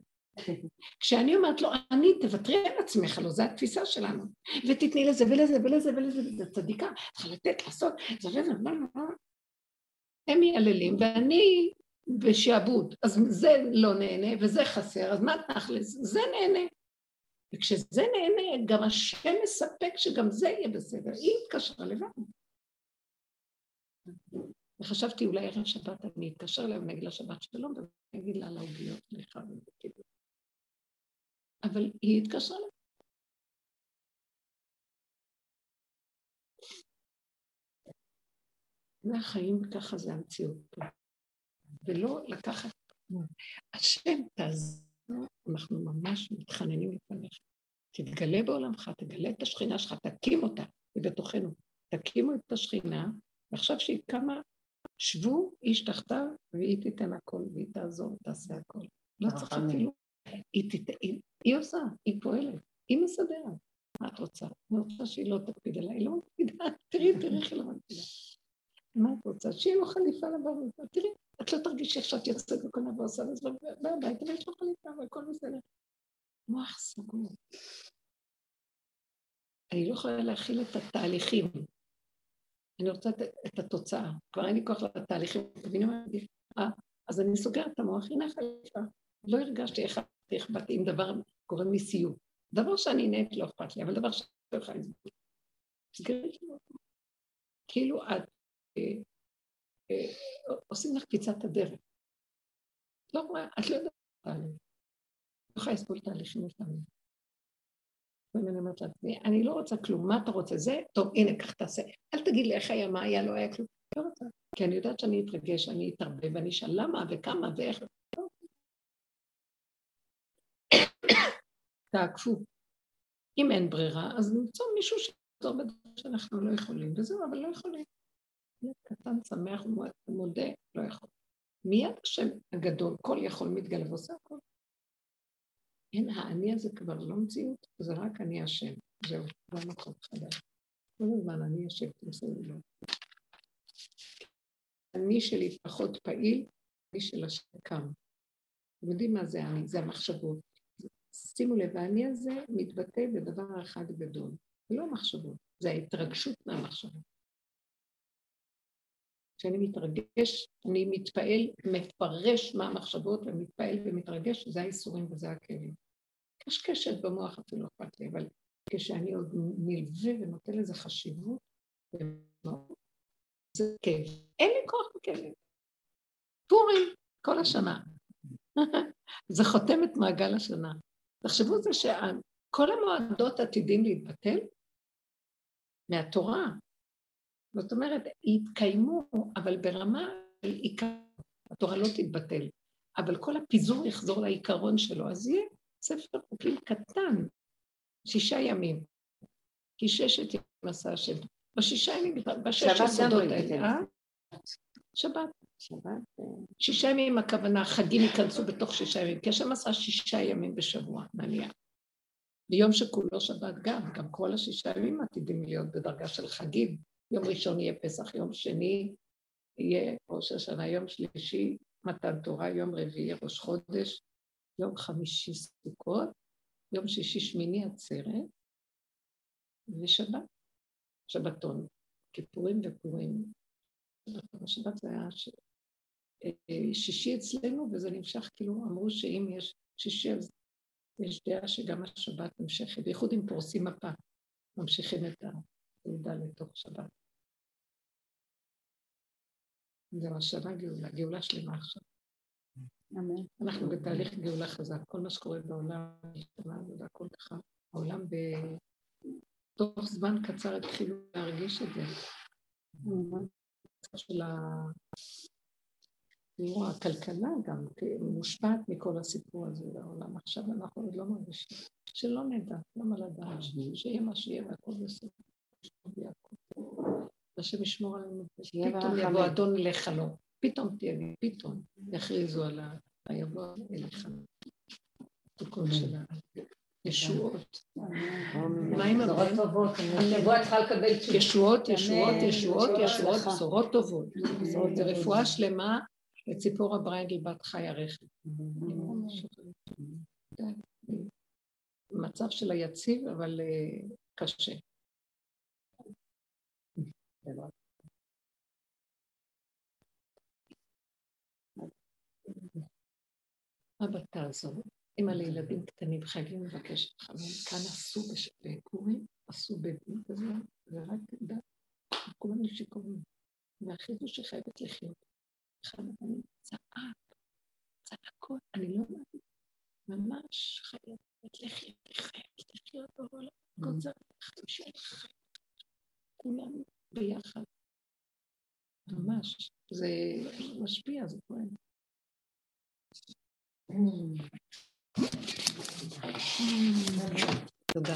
כשאני אומרת לו, אני, תוותרי על עצמך, לא, זו התפיסה שלנו, ותתני לזה ולזה ולזה ולזה, וזה צדיקה, צריכה לתת, לעשות, זה וזה, הם מייללים, ואני בשעבוד, אז זה לא נהנה וזה חסר, אז מה תכלס? זה נהנה. וכשזה נהנה, גם השם מספק שגם זה יהיה בסדר. היא התקשרה לבד. וחשבתי, אולי ערב שבת אני אתקשר אליה ונגיד לה שבת שלום, ואני אגיד לה על העוגיות, סליחה. אבל היא התקשרה לבד. זה החיים, ככה זה המציאות פה. ולא לקחת... השם תעזור, אנחנו ממש מתחננים לפניך. תתגלה בעולמך, תגלה את השכינה שלך, תקים אותה, היא בתוכנו. תקימו את השכינה, ועכשיו שהיא קמה, שבו איש תחתיו והיא תיתן הכל והיא תעזור ותעשה הכל. לא צריך אפילו, היא, תת... היא, היא עושה, היא פועלת, היא מסדרת. מה את רוצה? אני רוצה שהיא לא תקפיד עליי, היא לא מקפידה, [laughs] תראי, תראי איך היא לא מקפידה. מה את רוצה? שיהיה לו חליפה לבריאות. תראי, את לא תרגישי איך שאת יוצאת וקונה ועושה וזה בבית, אבל יש לו חליפה והכל בסדר. מוח סגור. אני לא יכולה להכיל את התהליכים. אני רוצה את, את התוצאה. כבר אין לי כוח לתהליכים. מבינים מה אני אה, אז אני סוגרת את המוח, הנה החליפה. לא הרגשתי איך אכפת אם דבר גורם לי סיוט. דבר שאני נהיית לא אכפת לי, אבל דבר שאני לא יכולה לסבול. סגרי כאילו את אה, אה, עושים לך קיצת הדרך. לא רואה, את לא יודעת אני. לא יכולה לסבול תהליכים לפעמים. ואני אומרת לעצמי, אני לא רוצה כלום, מה אתה רוצה? זה? טוב, הנה, קח תעשה. אל תגיד לי איך היה, מה היה, לא היה כלום. לא רוצה. כי אני יודעת שאני אתרגש, אני אתערבב, ואני אשאל למה וכמה ואיך. [coughs] תעקפו. אם אין ברירה, אז נמצוא מישהו שיעזור בדברים שאנחנו לא יכולים, וזהו, אבל לא יכולים. ילד קטן, שמח, מודה, לא יכול. מיד השם הגדול, כל יכול מתגלה ועושה הכל. אין, האני הזה כבר לא מציאות, זה רק אני השם. זהו, לא מקום חדש. כל הזמן אני השם, תמסרו לו. אני שלי פחות פעיל, אני של השם קם. אתם יודעים מה זה אני? זה המחשבות. שימו לב, האני הזה מתבטא בדבר אחד גדול. זה לא המחשבות, זה ההתרגשות מהמחשבות. כשאני מתרגש, אני מתפעל, מפרש מה המחשבות ומתפעל ומתרגש, זה האיסורים וזה הכאבים. קשקשת במוח אפילו אכפת לי, אבל כשאני עוד נלווה ונותן לזה חשיבות, זה כיף. אין לי כוח בכאבים. פורים, כל השנה. [laughs] זה חותם את מעגל השנה. תחשבו זה שכל המועדות עתידים להתבטל מהתורה, זאת אומרת, יתקיימו, אבל ברמה של עיקר, התורה לא תתבטל, אבל כל הפיזור יחזור לעיקרון שלו, אז יהיה ספר חוקים קטן, שישה ימים, כי ששת ימים עשה השם. בשישה ימים, בששת הסודות האלה, אה? שבת. שבת. אה. שישה ימים הכוונה, חגים ייכנסו בתוך שישה ימים, כי השם עשה שישה ימים בשבוע, נניח. ביום שכולו שבת גם, גם כל השישה ימים עתידים להיות בדרגה של חגים. יום ראשון יהיה פסח, יום שני יהיה ראש השנה, יום שלישי מתן תורה, יום רביעי ראש חודש, יום חמישי סוכות, יום שישי שמיני עצרת ושבת, שבתון, כיפורים ופורים. השבת זה היה ש... אה, שישי אצלנו, וזה נמשך כאילו, אמרו שאם יש שישי אז יש דעה שגם השבת נמשכת, בייחוד אם פורסים מפה, ממשיכים את העובדה לתוך שבת. זהו, השנה גאולה, גאולה שלמה עכשיו. אמן. אנחנו בתהליך גאולה חזק, כל מה שקורה בעולם והכל ככה. העולם בתוך זמן קצר התחילו להרגיש את זה. של ה... תראו, הכלכלה גם מושפעת מכל הסיפור הזה בעולם. עכשיו אנחנו עוד לא מרגישים. שלא נדע, למה לדעת? שיהיה מה שיהיה והכל בסדר. השם ישמור עלינו. פתאום יבוא אדון לחלום. פתאום תהיה לי, פתאום יכריזו על היבוא אליך. הקול של הישועות. מה עם טובות? הנבואה צריכה לקבל תשובה. ישועות, ישועות, ישועות, ישועות, בשורות טובות. זה רפואה שלמה לציפור הברייגל בת חי הרכב. מצב של היציב, אבל אה, קשה. אבא תעזור, אימא לילדים קטנים חייבים לבקש ממך, כאן עשו בפורים, עשו בדין כזה, ורק דת, כולנו שיכורים, והכריזו שחייבת לחיות. אחד הבנים צעק, צעקות, אני לא יודעת, ממש חייבת לחיות, חייבת לחיות בעולם, גוזרת חמישה חיים, כולנו ביחד. ממש, זה משפיע, זה כואב. תודה.